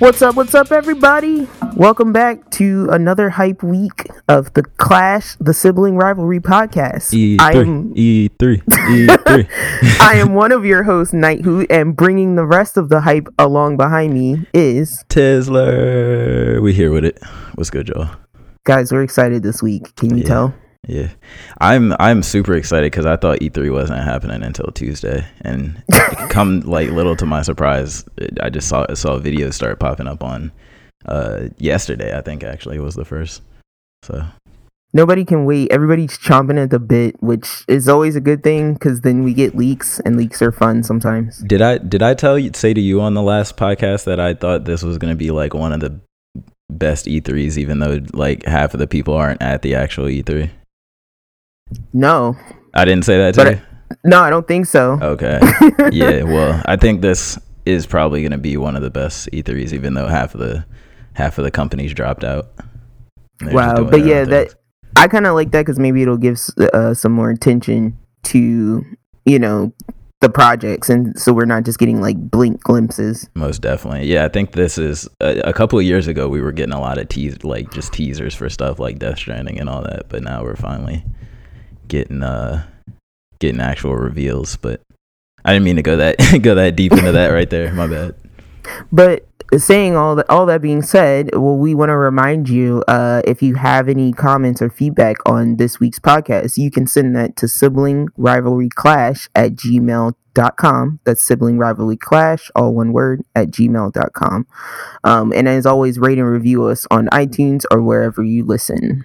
What's up? What's up, everybody? Welcome back to another hype week of the Clash, the sibling rivalry podcast. E I three, am E three, E three. I am one of your hosts, Night Hoot, and bringing the rest of the hype along behind me is Tesla. We here with it. What's good, y'all? guys. We're excited this week. Can you Yeah. tell? Yeah, I'm I'm super excited because I thought E3 wasn't happening until Tuesday, and come like little to my surprise, I just saw saw videos start popping up on uh yesterday. I think actually was the first. So Nobody can wait. Everybody's chomping at the bit, which is always a good thing because then we get leaks, and leaks are fun sometimes. did I did I tell you say to you on the last podcast that I thought this was gonna be like one of the best E3s, even though like half of the people aren't at the actual E3. No, I didn't say that to But you. no, I don't think so. Okay. yeah, well, I think this is probably going to be one of the best E3s, even though half of the half of the companies dropped out. They're wow, but yeah, that. I kind of like that because maybe it'll give uh, some more attention to you know the projects, and so we're not just getting like blink glimpses. most definitely. Yeah, I think this is a, a couple of years ago we were getting a lot of teas like just teasers for stuff like Death Stranding and all that, but now we're finally getting uh getting actual reveals. But I didn't mean to go that go that deep into that right there. My bad. But saying all that, all that being said, well, we want to remind you uh, if you have any comments or feedback on this week's podcast, you can send that to sibling rivalry clash at gmail.com. That's sibling rivalry clash, all one word, at gmail.com. Um, and as always, rate and review us on iTunes or wherever you listen.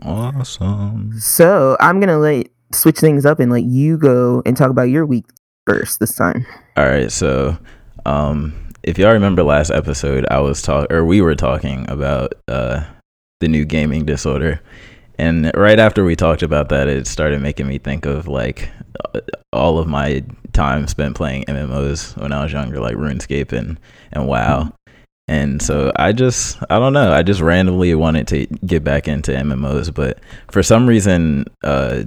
Awesome. So I'm going to let switch things up and let you go and talk about your week first this time. All right, so um if y'all remember last episode, I was talk or we were talking about uh the new gaming disorder. And right after we talked about that, it started making me think of like all of my time spent playing MMOs when I was younger, like RuneScape and and WoW. And so I just I don't know, I just randomly wanted to get back into MMOs, but for some reason uh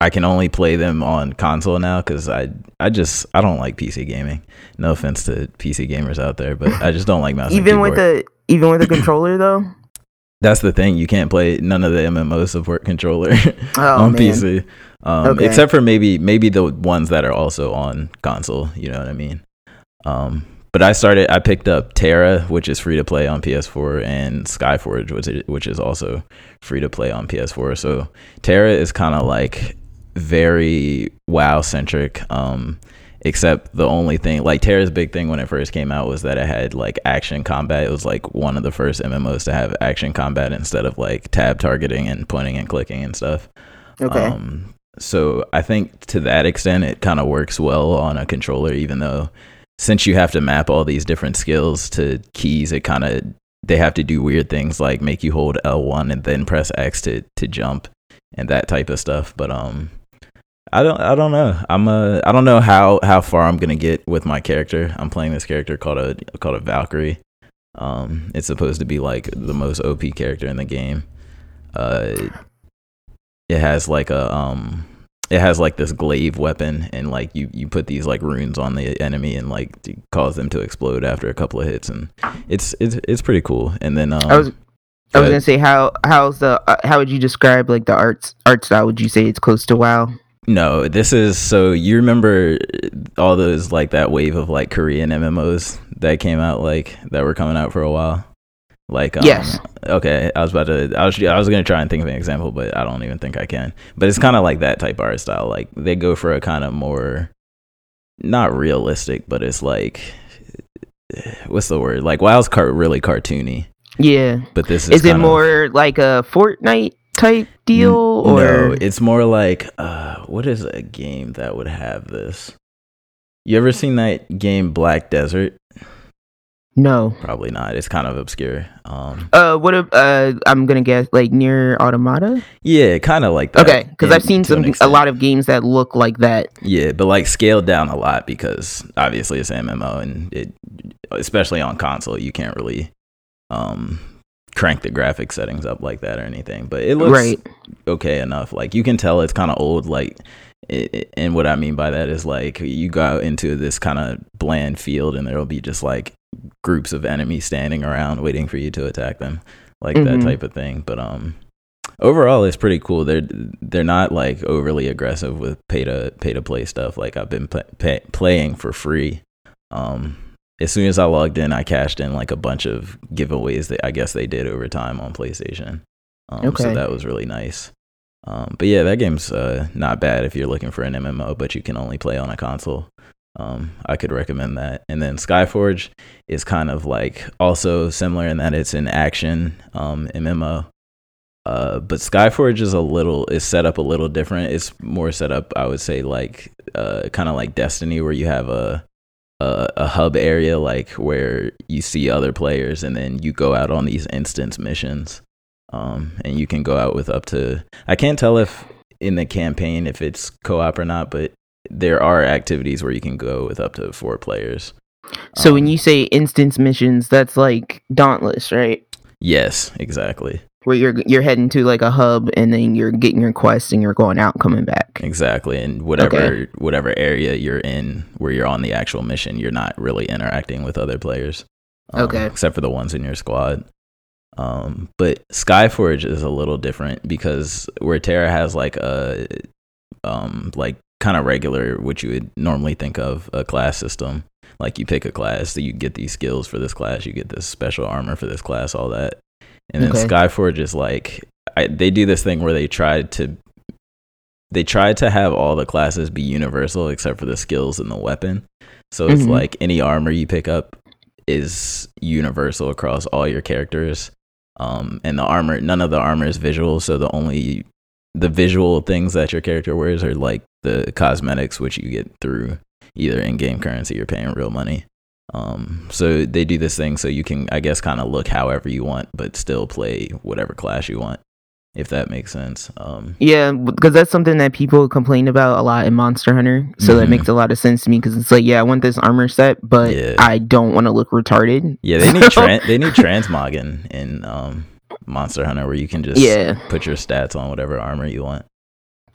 I can only play them on console now because I I just I don't like PC gaming. No offense to PC gamers out there, but I just don't like mouse. Even with the even with the controller though. that's the thing. You can't play none of the MMOs support controller Oh on man. PC, um, Okay. except for maybe maybe the ones that are also on console. You know what I mean? Um, but I started. I picked up TERA, which is free to play on PS4, and Skyforge, which is, which is also free to play on PS4. So TERA is kind of like very WoW centric. Um, except the only thing, like TERA's big thing when it first came out was that it had like action combat. It was like one of the first MMOs to have action combat instead of like tab targeting and pointing and clicking and stuff. Okay. Um, so I think to that extent, it kind of works well on a controller, even though since you have to map all these different skills to keys, it kind of they have to do weird things like make you hold L1 and then press X to to jump and that type of stuff. But um, I don't I don't know. I'm a I don't know how how far I'm gonna get with my character. I'm playing this character called a called a Valkyrie. Um, it's supposed to be like the most OP character in the game. Uh, it has like a um it has like this glaive weapon and like you you put these like runes on the enemy and like to cause them to explode after a couple of hits and it's it's it's pretty cool and then um I was I was gonna say how how's the uh, how would you describe like the art art style? Would you say it's close to WoW? no this is so you remember all those like that wave of like korean mmos that came out like that were coming out for a while like um, Yes. okay i was about to i was i was gonna try and think of an example but i don't even think i can. But it's kind of like that type of art style. Like they go for a kind of more not realistic but it's like what's the word? Like wow's car- really cartoony? Yeah. but this is Is it kind of- more like a Fortnite type deal or no it's more like uh what is a game that would have this? You ever seen that game black desert no? probably not it's kind of obscure um Uh, what? Uh, I'm gonna guess like Nier Automata. yeah kind of like that Okay, because I've seen some a lot of games that look like that. Yeah, but like scaled down a lot because obviously it's MMO and it especially on console you can't really um crank the graphic settings up like that or anything. But it looks Right. okay enough. Like you can tell it's kind of old like it, it- and what I mean by that is like you go out into this kind of bland field and there'll be just like groups of enemies standing around waiting for you to attack them, like Mhm. that type of thing. But um, overall, it's pretty cool. They're they're not like overly aggressive with pay to pay to play stuff. Like I've been pay, playing for free. Um, as soon as I logged in, I cashed in like a bunch of giveaways that I guess they did over time on PlayStation. Um, Okay. So that was really nice. Um, but yeah, that game's uh, not bad if you're looking for an MMO, but you can only play on a console. Um, I could recommend that. And then Skyforge is kind of like also similar in that it's an action um, MMO. Uh, but Skyforge is a little is set up a little different. It's more set up, I would say, like uh, kind of like Destiny, where you have a, a a hub area, like where you see other players, and then you go out on these instance missions. Um, and you can go out with up to I can't tell if in the campaign if it's co-op or not, but there are activities where you can go with up to four players. So when Um, you say instance missions, that's like Dauntless, right? yes, exactly. Where you're you're heading to like a hub and then you're getting your quest and you're going out and coming back. Exactly. And whatever Okay. whatever area you're in where you're on the actual mission, you're not really interacting with other players. um, Okay. Except for the ones in your squad. Um, but Skyforge is a little different because where TERA has like a um like kind of regular what you would normally think of a class system. Like you pick a class, so you get these skills for this class, you get this special armor for this class, all that. And then Okay. Skyforge is like I, they do this thing where they try to they tried to have all the classes be universal except for the skills and the weapon. So it's Mhm. like any armor you pick up is universal across all your characters. Um, and the armor, none of the armor is visual. So the only the visual things that your character wears are like the cosmetics, which you get through either in-game currency or paying real money. Um, so they do this thing so you can, I guess, kind of look however you want, but still play whatever class you want, if that makes sense. Um, Yeah, because that's something that people complain about a lot in Monster Hunter. So that Mhm. makes a lot of sense to me because it's like, yeah, I want this armor set, but Yeah. I don't want to look retarded. Yeah, they need tran- they need transmogging in um, Monster Hunter where you can just Yeah. put your stats on whatever armor you want.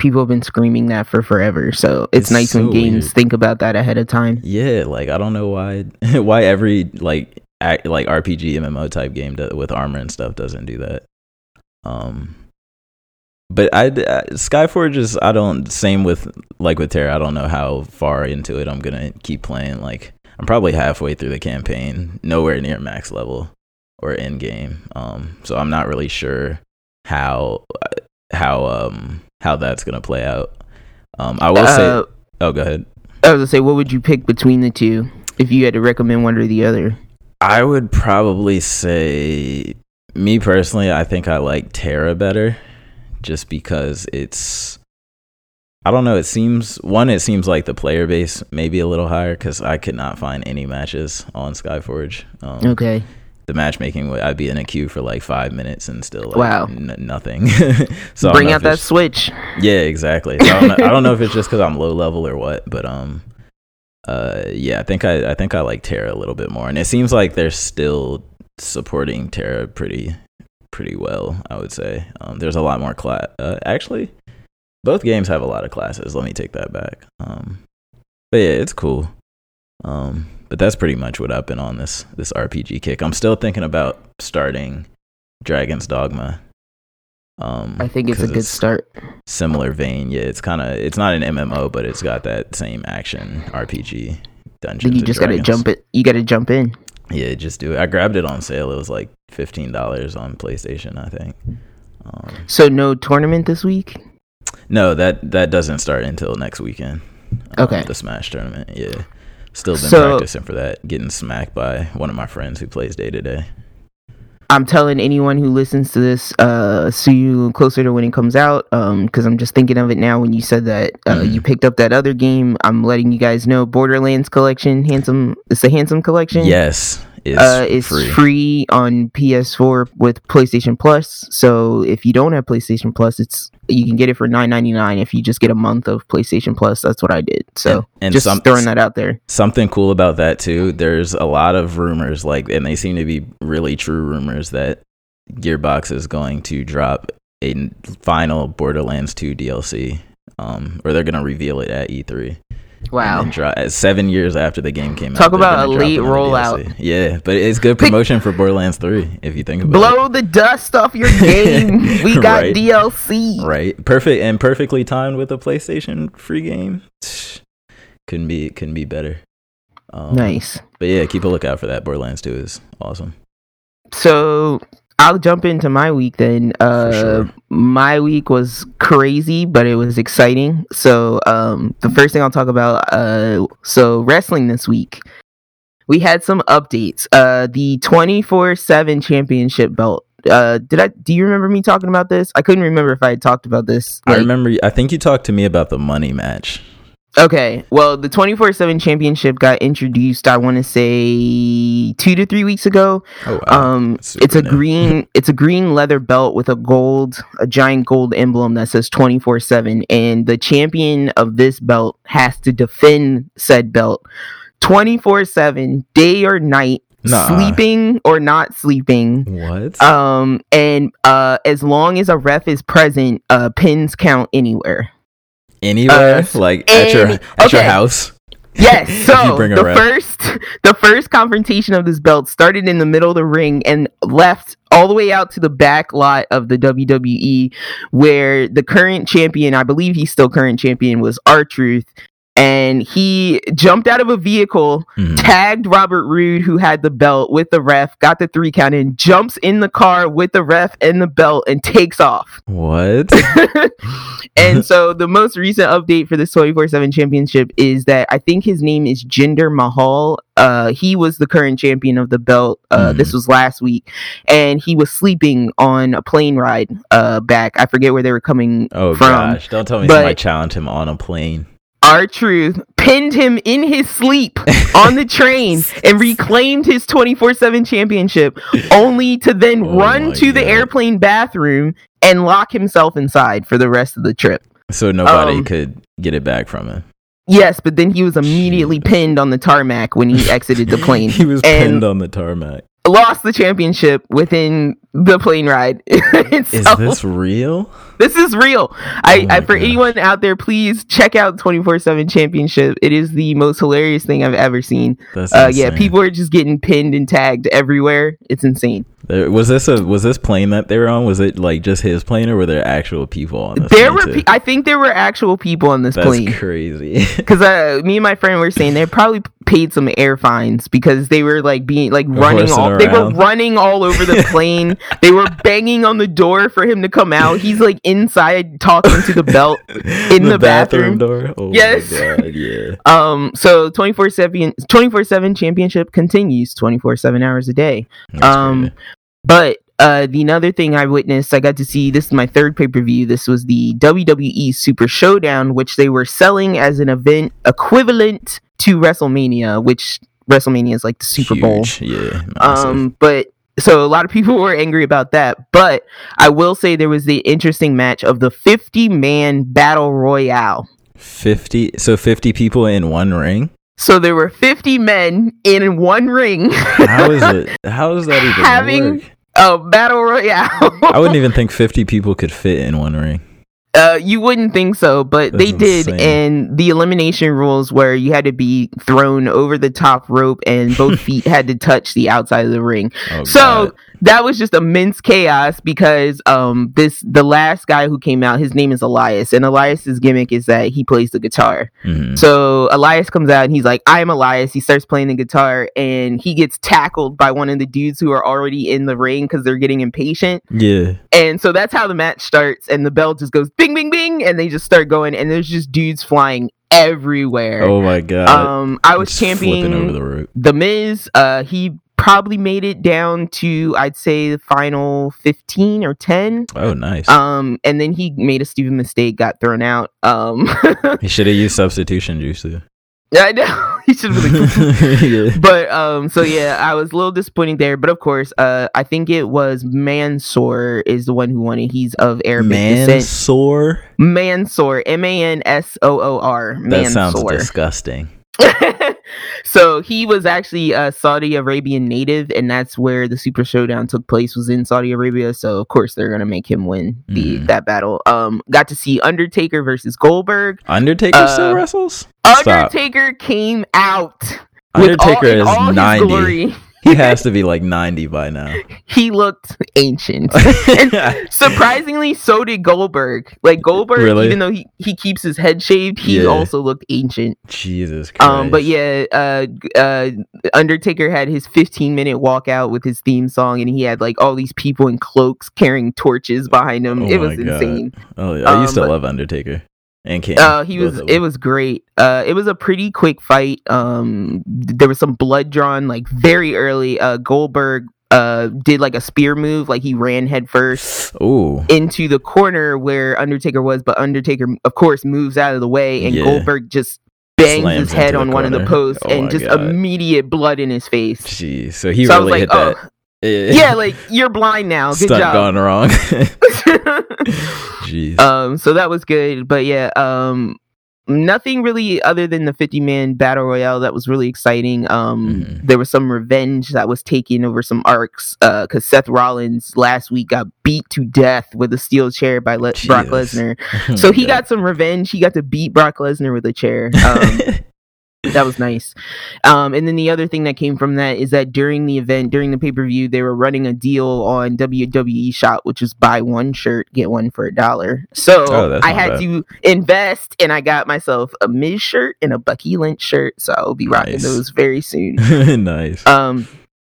People have been screaming that for forever. So it's, It's nice when games weird. think about that ahead of time. Yeah, like I don't know why why every like act, like RPG MMO type game do, with armor and stuff doesn't do that. Um, but I, I Skyforge is I don't same with like with TERA. I don't know how far into it I'm gonna keep playing. Like I'm probably halfway through the campaign, nowhere near max level or end game. Um, so I'm not really sure how how um how that's gonna play out. Um, I will say. Uh, Oh, go ahead. I was gonna say, what would you pick between the two if you had to recommend one or the other? I would probably say, me personally, I think I like TERA better, just because it's. I don't know. It seems one. It seems like the player base may be a little higher because I could not find any matches on Skyforge. Um, Okay. The matchmaking, would- I'd be in a queue for like five minutes and still like, Wow. n- nothing. so Bring out that switch. yeah, exactly. So I, don't know, I don't know if it's just because I'm low level or what, but um, uh, yeah, I think I I think I like TERA a little bit more, and it seems like they're still supporting TERA pretty pretty well. I would say um, there's a lot more class. Uh, actually, both games have a lot of classes. Let me take that back. Um, but yeah, it's cool. Um, but that's pretty much what I've been on this this RPG kick. I'm still thinking about starting Dragon's Dogma. Um, I think it's a good start. similar vein. Yeah, it's kind of it's not an MMO, but it's got that same action RPG dungeon. Then you just gotta jump it. You gotta jump in. Yeah, just do it. I grabbed it on sale. It was like fifteen dollars on PlayStation, I think. Um, So no tournament this week. no, that that doesn't start until next weekend. um, Okay. the Smash tournament. Yeah, still been So- practicing for that. Getting smacked by one of my friends who plays day to day. I'm telling anyone who listens to this, uh, see you closer to when it comes out. Um, because I'm just thinking of it now when you said that uh, Mhm. you picked up that other game. I'm letting you guys know Borderlands collection, handsome. It's the handsome collection. Yes, it's uh, it's free. free. on PS4 with PlayStation Plus. So if you don't have PlayStation Plus, it's you can get it for nine ninety nine if you just get a month of PlayStation Plus. That's what I did. So And- and just some- throwing that out there. something cool about that too there's a lot of rumors like and they seem to be really true rumors that gearbox is going to drop a final borderlands 2 dlc um or they're going to reveal it at e3 Wow. And then seven years after the game came Talk out. they're about gonna a drop late another rollout. Yeah, but it's good promotion for Borderlands 3 if you think about it. Blow the dust off your game. we got Right. DLC. Right. Perfect and perfectly timed with a PlayStation free game. Couldn't be couldn't be better. Um, Nice. But yeah, keep a lookout for that. Borderlands 2 is awesome. So I'll jump into my week then. Uh, sure. My week was crazy, but it was exciting. So um, the first thing I'll talk about, uh, so wrestling this week, we had some updates. Uh, the twenty four seven championship belt. Uh, did I? Do you remember me talking about this? I couldn't remember if I had talked about this. I remember I think you talked to me about the money match. Okay, well, the 24 7 championship got introduced, I want to say, two to three weeks ago. Oh wow. Um, it's a green, it's a green leather belt with a gold, a giant gold emblem that says 24 7. And the champion of this belt has to defend said belt 24 7, day or night, Nah. sleeping or not sleeping. What? Um, and uh, as long as a ref is present, uh, pins count anywhere. Anywhere? uh, like at your at your house? Yes, so you bring a the first the first confrontation of this belt started in the middle of the ring and left all the way out to the back lot of the WWE where the current champion, I believe he's still current champion was R-Truth and he jumped out of a vehicle, Mhm. tagged Robert Roode who had the belt with the ref, got the 3 count in, jumps in the car with the ref and the belt and takes off. What? and so the most recent update for this 24-7 championship is that i think his name is jinder mahal uh he was the current champion of the belt uh Mhm. this was last week and he was sleeping on a plane ride uh back i forget where they were coming Oh from gosh! Don't tell me but- somebody challenged him on a plane. Our truth pinned him in his sleep on the train and reclaimed his 24-7 championship only to then Oh run to the airplane bathroom and lock himself inside for the rest of the trip So nobody Um, could get it back from him. Yes, but then he was immediately pinned on the tarmac when he exited the plane. he was pinned on the tarmac. lost the championship within the plane ride. Is So, this real? this is real. I, Oh my I for gosh. anyone out there, please check out 24/7 Championship. It is the most hilarious thing I've ever seen. That's Uh, yeah, people are just getting pinned and tagged everywhere. It's insane. There, was this a was this plane that they were on? Was it like just his plane, or were there actual people on this? There plane were, pe- I think there were actual people on this That's plane. crazy. Because uh, me and my friend were saying they probably paid some air fines because they were like being like running Horsing all they were running all over the plane. They were banging on the door for him to come out. He's like inside talking to the belt in the, bathroom. door. Oh Yes. my god! Yeah. Um. So 24 seven 24 seven championship continues 24 seven hours a day. That's Um, crazy. But uh, the another thing I witnessed, I got to see. This is my third pay per view. This was the WWE Super Showdown, which they were selling as an event equivalent to WrestleMania, which WrestleMania is like the Super Bowl. Yeah. massive. Um, but so a lot of people were angry about that. But I will say there was the interesting match of the 50 man battle royale. fifty. So fifty people in one ring. So there were 50 men in one ring. How is it? How does that even Having- work? a battle royale. I wouldn't even think fifty people could fit in one ring. Uh, you wouldn't think so, but That's they did, insane. and the elimination rules where you had to be thrown over the top rope and both feet had to touch the outside of the ring. Oh, So God. That was just immense chaos because um this the last guy who came out, his name is Elias, and Elias's gimmick is that he plays the guitar. Mhm. So Elias comes out and he's like, I'm Elias. He starts playing the guitar and he gets tackled by one of the dudes who are already in the ring because they're getting impatient. yeah. And so that's how the match starts, and the bell just goes bing, bing, bing, and they just start going, and there's just dudes flying everywhere. Oh my god. um, I was Just flipping over championing the the Miz. Uh, he probably made it down to I'd say the final fifteen or ten. Oh, nice. Um, and then he made a stupid mistake, got thrown out. Um, he should have used substitution juice too. I know he should have been like. but um so yeah i was a little disappointed there but of course uh i think it was mansoor is the one who won it he's of arabic Man descent mansoor m-a-n-s-o-o-r That sounds disgusting. So he was actually a Saudi Arabian native, and that's where the Super Showdown took place. Was in Saudi Arabia, so of course they're gonna make him win the Mhm. that battle. Um, got to see Undertaker versus Goldberg. Undertaker Uh, still wrestles? Stop. Undertaker came out. with Undertaker all, is all his 90. glory. He has to be like 90 by now. He looked ancient. and surprisingly, so did Goldberg. Like Goldberg, Really? even though he, he keeps his head shaved, he Yeah. also looked ancient. Jesus Christ. Um, but yeah, uh, uh, Undertaker had his 15 minute walkout with his theme song, and he had like all these people in cloaks carrying torches behind him. Oh it was God. insane. Oh, yeah. I used to um, but- love Undertaker and King. Uh, he was. It was great. Uh, it was a pretty quick fight. Um, there was some blood drawn like very early. Uh, Goldberg uh did like a spear move, like he ran headfirst into the corner where Undertaker was, but Undertaker, of course, moves out of the way, and Yeah. Goldberg just bangs Slams his head on one of the posts, Oh and just God. immediate blood in his face. Jeez. So he so I was like, hit oh, that. Yeah, yeah, like you're blind now. Good stunt job. gone wrong. Jeez. um, so that was good, but yeah, um, nothing really other than the 50 man battle royale that was really exciting. Um, Mhm. there was some revenge that was taken over some arcs. Uh, because Seth Rollins last week got beat to death with a steel chair by Le- Brock Lesnar. So he got some revenge. He got to beat Brock Lesnar with a chair. Um, that was nice. Um, and then the other thing that came from that is that during the event, during the pay per view, they were running a deal on WWE Shop, which was buy one shirt get one for a dollar. So Oh, I had bad. to invest, and I got myself a Miz shirt and a Becky Lynch shirt. So I'll be rocking Nice. those very soon. nice. Um,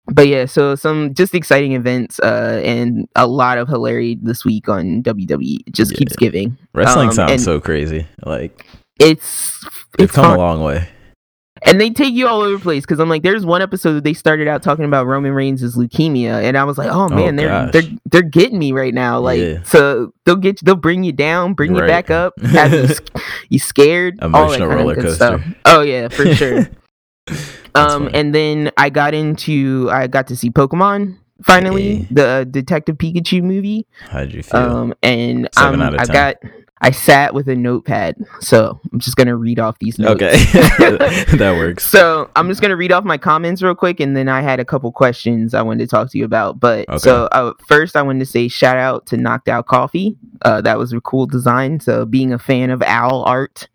but yeah, so some just exciting events, uh, and a lot of hilarity this week on WWE. It just Yeah. keeps giving. Wrestling um, sounds so crazy. Like It's it's it's come a long way. And they take you all over the place because I'm like, there's one episode that they started out talking about Roman Reigns' leukemia, and I was like, oh man, they're gosh. they're they're getting me right now. Like, Yeah. so they'll get you, they'll bring you down, bring you back up, have you, you scared, Emotional roller coaster. Oh yeah, for sure. Um, funny. and then I got into I got to see Pokemon finally, Hey. the uh, Detective Pikachu movie. How'd you feel? Um, and Seven um, out of I 10. got I sat with a notepad, so I'm just gonna read off these notes. okay, that works. So I'm just gonna read off my comments real quick, and then I had a couple questions I wanted to talk to you about. But Okay. so uh, first, I wanted to say shout out to Knocked Out Coffee. Uh, that was a cool design. So being a fan of owl art,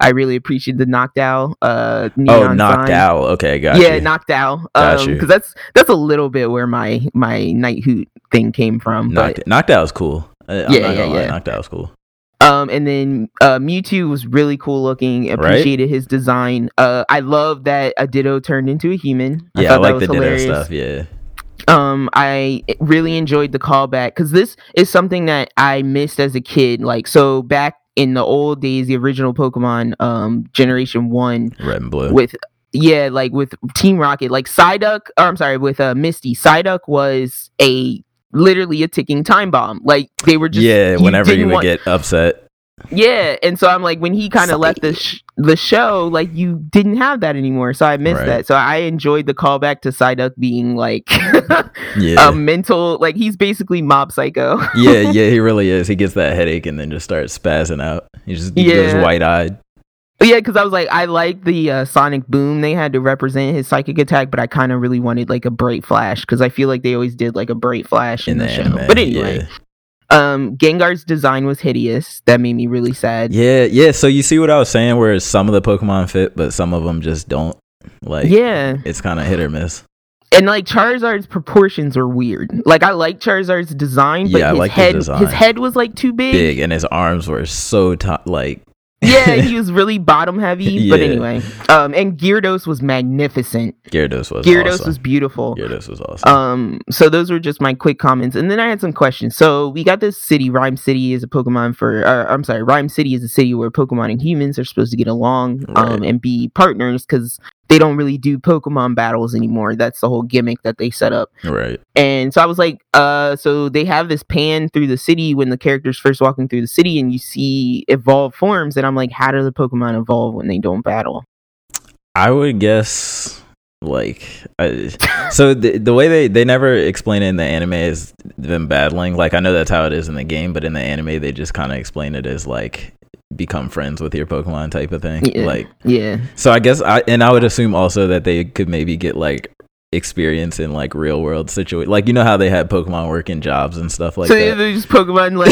I really appreciate the Knocked Owl. Uh, Oh, knocked sign. out. Okay, got yeah, you. knocked out. Um, because that's that's a little bit where my my night hoot thing came from. knocked, But knocked out was cool. I, Yeah, yeah, yeah. Knocked out was cool. Um, and then uh, Mewtwo was really cool looking. Appreciated his design. Uh, I love that a Ditto turned into a human. Yeah, I, thought that like was the Ditto hilarious. stuff. Yeah, Um, I really enjoyed the callback because this is something that I missed as a kid. Like, so back in the old days, the original Pokemon, um, Generation One, red and blue. with yeah, like with Team Rocket, like Psyduck, or I'm sorry, with uh, Misty, Psyduck was a literally a ticking time bomb. Like they were just yeah, whenever you didn't would want- get upset. yeah, and so I'm like, when he kind of left the sh- the show, like you didn't have that anymore, so I missed Right. that. So I enjoyed the callback to Psyduck being like Yeah. a mental, like he's basically Mob Psycho. yeah, yeah, he really is. He gets that headache and then just starts spazzing out. He just he goes Yeah. white eyed. Yeah, because I was like, I like the uh, Sonic Boom they had to represent his psychic attack, but I kind of really wanted like a bright flash because I feel like they always did like a bright flash in, in the, the show. anime. But anyway, um, Gengar's design was hideous. That made me really sad. Yeah, yeah. So you see what I was saying, where some of the Pokemon fit, but some of them just don't. Like, yeah. it's kind of hit or miss. and like Charizard's proportions are weird. Like I like Charizard's design, but Yeah, his like his head design. his head was like too big. Big, and his arms were so t- like. Yeah, he was really bottom heavy. But anyway, um, and Gyarados was magnificent. Gyarados was Gyarados awesome. was beautiful. Gyarados was awesome. Um, so those were just my quick comments, and then I had some questions. So we got this city. Ryme City is a Pokemon for. Uh, I'm sorry, Ryme City is a city where Pokemon and humans are supposed to get along, um, Right. and be partners because they don't really do Pokemon battles anymore. That's the whole gimmick that they set up. right. And so I was like, uh, so they have this pan through the city when the character's first walking through the city, and you see evolved forms, and I'm like, how do the Pokemon evolve when they don't battle? I would guess like I, so the, the way they they never explain it in the anime is them battling like i know that's how it is in the game but in the anime they just kind of explain it as like become friends with your Pokemon type of thing. Yeah. Like Yeah. so I guess I and I would assume also that they could maybe get like experience in like real world situation. Like you know how they had Pokemon working jobs and stuff like that. so that. there's Pokemon like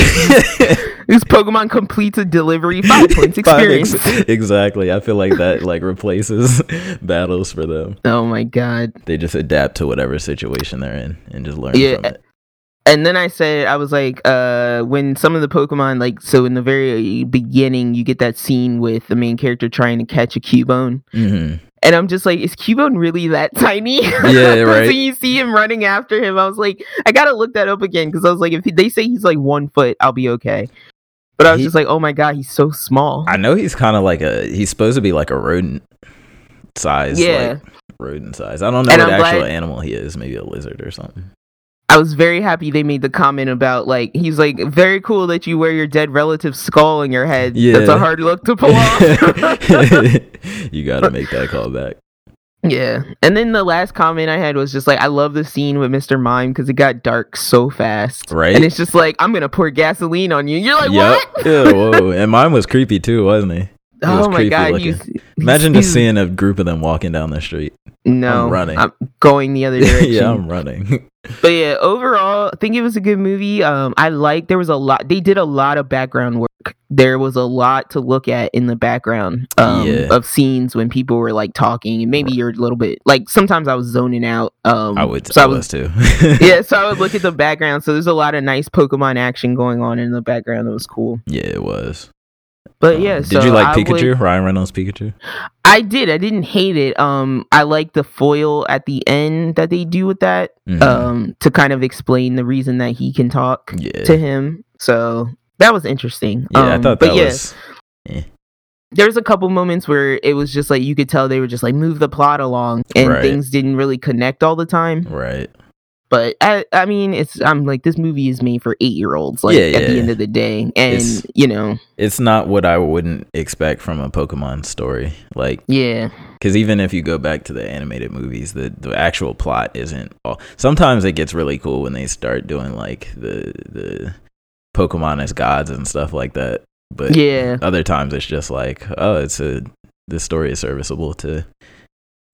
this Pokemon completes a delivery five points Five experience. ex- exactly. I feel like that like replaces battles for them. oh my god. They just adapt to whatever situation they're in and just learn Yeah, from it. And then I said I was like, uh, when some of the Pokemon like so in the very beginning you get that scene with the main character trying to catch a Cubone, hmm and I'm just like, is Cubone really that tiny? Yeah, right. when you see him running after him, I was like, I gotta look that up again because I was like, if they say he's like one foot, I'll be okay. But I was He- just like, oh my god, he's so small. I know he's kind of like a. He's supposed to be like a rodent size. Yeah. Like, rodent size. I don't know And what I'm actual glad- animal he is. Maybe a lizard or something. I was very happy they made the comment about like he's like very cool that you wear your dead relative's skull in your head. Yeah. That's a hard look to pull off. you got to make that call back. Yeah. And then the last comment I had was just like, I love the scene with Mr. Mime because it got dark so fast. Right? And it's just like, I'm going to pour gasoline on you. You're like, what? Yeah, whoa. And mine was creepy too, wasn't he? It was oh my God. looking. He's, he's- Imagine he's- just seeing a group of them walking down the street. No. I'm running. I'm going the other direction. yeah, I'm running. But yeah, overall, I think it was a good movie. Um, I like there was a lot. They did a lot of background work. There was a lot to look at in the background um, Yeah. of scenes when people were like talking, and maybe you're a little bit like sometimes I was zoning out. Um, I would. So I I was was too. yeah, so I would look at the background. So there's a lot of nice Pokemon action going on in the background. That was cool. Yeah, it was. But Um, yeah, did so you like I Pikachu? would- Ryan Reynolds Pikachu? I did. I didn't hate it. Um, I like the foil at the end that they do with that. Mhm. Um, to kind of explain the reason that he can talk yeah. to him. So that was interesting. yeah, I Um, thought but that yeah, was. there's a couple moments where it was just like you could tell they were just like move the plot along, and Right. things didn't really connect all the time. Right. But I, I mean, it's I'm like this movie is made for eight year olds. Like Yeah, at the yeah. end of the day, and It's- you know, It's not what I wouldn't expect from a Pokemon story. Like, yeah, because even if you go back to the animated movies, the the actual plot isn't all. Sometimes it gets really cool when they start doing like the the Pokemon as gods and stuff like that. But yeah. other times it's just like, oh, it's a the story is serviceable to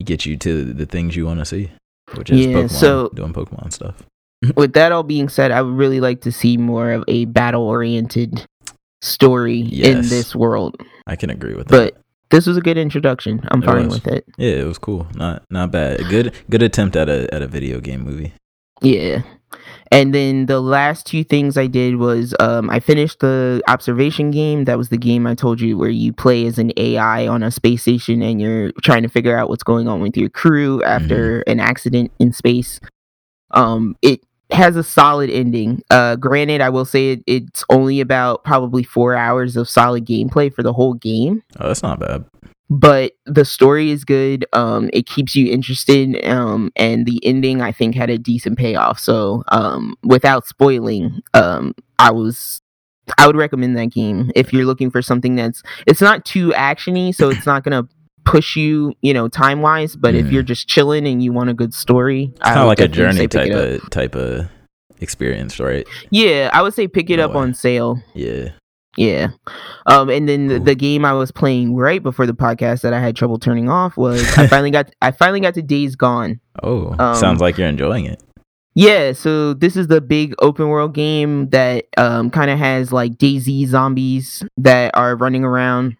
get you to the things you want to see, which is Yeah, Pokemon so- doing Pokemon stuff. With that all being said, I would really like to see more of a battle oriented story in this world. I can agree with that. But this was a good introduction. I'm It fine was. with it. Yeah, it was cool. Not not bad. A good good attempt at a at a video game movie. Yeah. And then the last two things I did was um, I finished the observation game. That was the game I told you where you play as an AI on a space station and you're trying to figure out what's going on with your crew after an accident in space. Um, it has a solid ending. Uh, granted, I will say it, it's only about probably four hours of solid gameplay for the whole game Oh, that's not bad. But the story is good um it keeps you interested um and the ending i think had a decent payoff so um without spoiling um i was i would recommend that game if you're looking for something that's it's not too actiony so it's not gonna push you you know time wise but if you're just chilling and you want a good story It's kind of like a journey type of type of experience, right? yeah i would say pick it No up way. on sale Yeah. Yeah. Um and then the, the game I was playing right before the podcast that I had trouble turning off was I finally got I finally got to Days Gone. Oh, Um, sounds like you're enjoying it. Yeah, so this is the big open world game that um kind of has like Daisy zombies that are running around.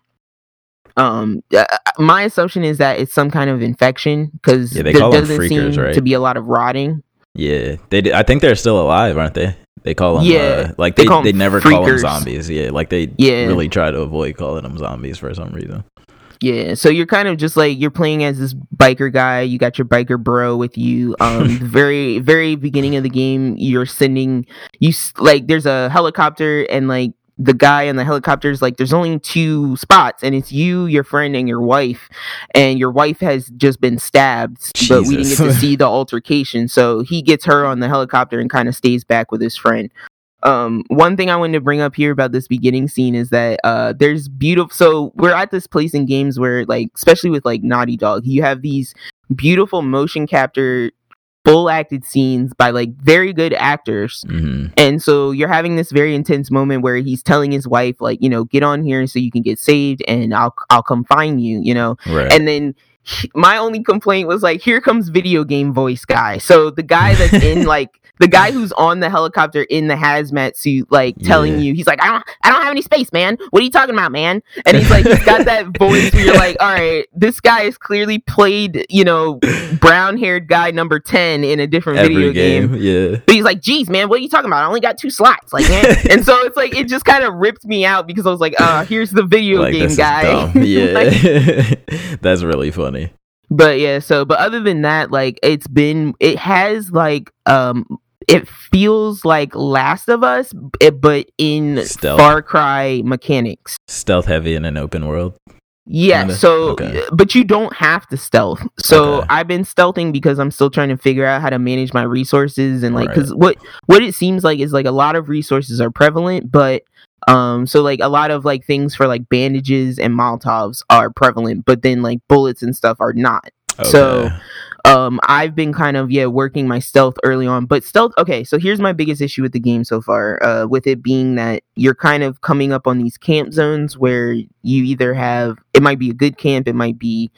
Um uh, my assumption is that it's some kind of infection cuz Yeah, there doesn't freakers, seem right? to be a lot of rotting. Yeah, they. I think they're still alive, aren't they? They call them. Yeah, uh, like they they. call They, never call them zombies. Yeah, like they. Yeah. Really try to avoid calling them zombies for some reason. Yeah, so you're kind of just like you're playing as this biker guy. You got your biker bro with you. Um, very very beginning of the game, you're sending you s- like there's a helicopter and like the guy in the helicopter is like there's only two spots and it's you, your friend, and your wife. And your wife has just been stabbed, but we didn't get to see the altercation. So he gets her on the helicopter and kind of stays back with his friend. Um, one thing I wanted to bring up here about this beginning scene is that uh, there's beautiful. So we're at this place in games where, like, especially with like Naughty Dog, you have these beautiful motion capture full acted scenes by like very good actors. hmm And so you're having this very intense moment where he's telling his wife, like, you know, get on here so you can get saved and I'll I'll come find you, you know. Right. And then he- my only complaint was like, here comes video game voice guy. So the guy that's in like the guy who's on the helicopter in the hazmat suit, like telling Yeah. you, he's like, I don't, I don't have any space, man. What are you talking about, man? And he's like, he's got that voice where you're like, all right, this guy has clearly played, you know, brown haired guy number ten in a different Every video game. game. Yeah. But he's like, geez, man, what are you talking about? I only got two slots. Like, man. and so it's like, it just kind of ripped me out because I was like, uh, here's the video Like game guy. dumb. Like, Yeah. That's really funny. but yeah, so, but other than that, like, it's been, it has like, um, it feels like Last of Us, but in Stealth. Far Cry mechanics. Stealth heavy in an open world. Yeah, Kinda. so Okay. but you don't have to stealth. So Okay. I've been stealthing because I'm still trying to figure out how to manage my resources and like Right. cuz what what it seems like is like a lot of resources are prevalent, but um so like a lot of like things for like bandages and molotovs are prevalent, but then like bullets and stuff are not. So, Okay. Um I've been kind of yeah working my stealth early on, but stealth okay, so here's my biggest issue with the game so far. Uh with it being that you're kind of coming up on these camp zones where you either have it might be a good camp, it might be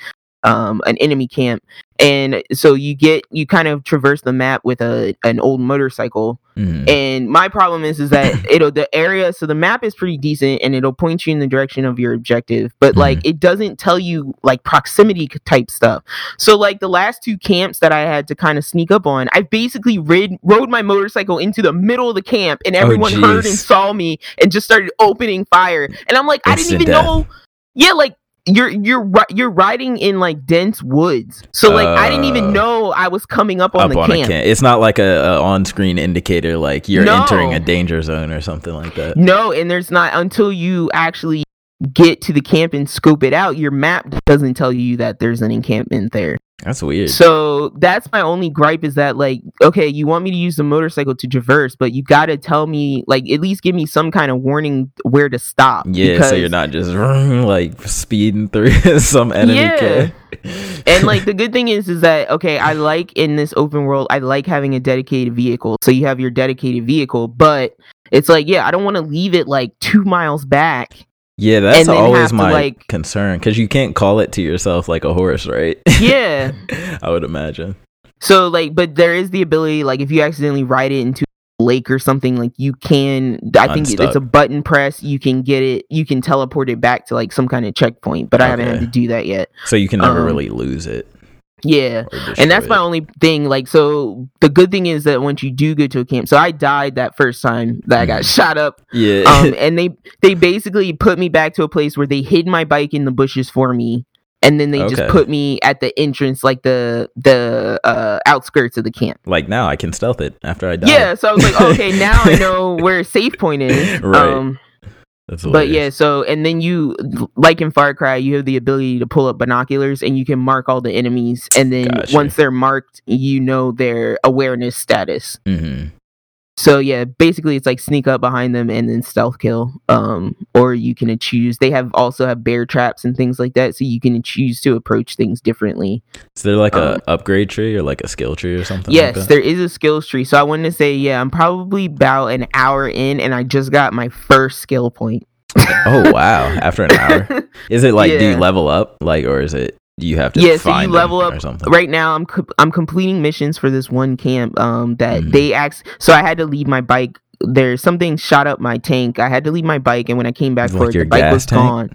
um an enemy camp. And so you get you kind of traverse the map with a an old motorcycle. Mhm. And my problem is is that it'll the area so the map is pretty decent and it'll point you in the direction of your objective, but like it doesn't tell you like proximity type stuff. So like the last two camps that I had to kind of sneak up on, I basically rid, rode my motorcycle into the middle of the camp and everyone heard and saw me and just started opening fire. And I'm like, I didn't even death. know. Yeah, like you're you're you're riding in like dense woods. So like I didn't even Uh, know I was coming up on Up the on camp. camp. It's not like a, a on-screen indicator, like you're No. entering a danger zone or something like that. No, and there's not until you actually get to the camp and scope it out, your map doesn't tell you that there's an encampment there. That's weird. So that's my only gripe is that like, okay, you want me to use the motorcycle to traverse, but you gotta tell me like at least give me some kind of warning where to stop. yeah, so you're not just like speeding through some enemy Yeah. and like the good thing is is that okay i like in this open world i like having a dedicated vehicle so you have your dedicated vehicle but it's like yeah i don't want to leave it like two miles back Yeah, that's always have to, my like- concern because you can't call it to yourself like a horse, right? yeah I would imagine. so like but there is the ability like if you accidentally ride it into a lake or something like you can i think it's a button press you can get it you can teleport it back to like some kind of checkpoint but i haven't had to do that yet So you can never Um, really lose it. Yeah and that's my only thing like so the good thing is that once you do go to a camp so i died that first time that i got Mhm. shot up Yeah. um and they they basically put me back to a place where they hid my bike in the bushes for me and then they just put me at the entrance like the the uh outskirts of the camp like now I can stealth it after I die. yeah so i was like okay now i know where a safe point is Right. um but yeah so and then you like in far cry you have the ability to pull up binoculars and you can mark all the enemies and then Gotcha. once they're marked you know their awareness status Mhm. So yeah basically it's like sneak up behind them and then stealth kill um or you can choose. They have also have bear traps and things like that so you can choose to approach things differently. Is there like Um, a upgrade tree or like a skill tree or something? yes like there is a skills tree. So i wanted to say yeah i'm probably about an hour in and i just got my first skill point. Oh wow! After an hour, is it like do you level up? Like, or is it you have to? yeah so you level or up something? right now i'm co- i'm completing missions for this one camp um that Mhm. they asked so i had to leave my bike there's something shot up my tank i had to leave my bike and when i came back Like for it the bike was tank? gone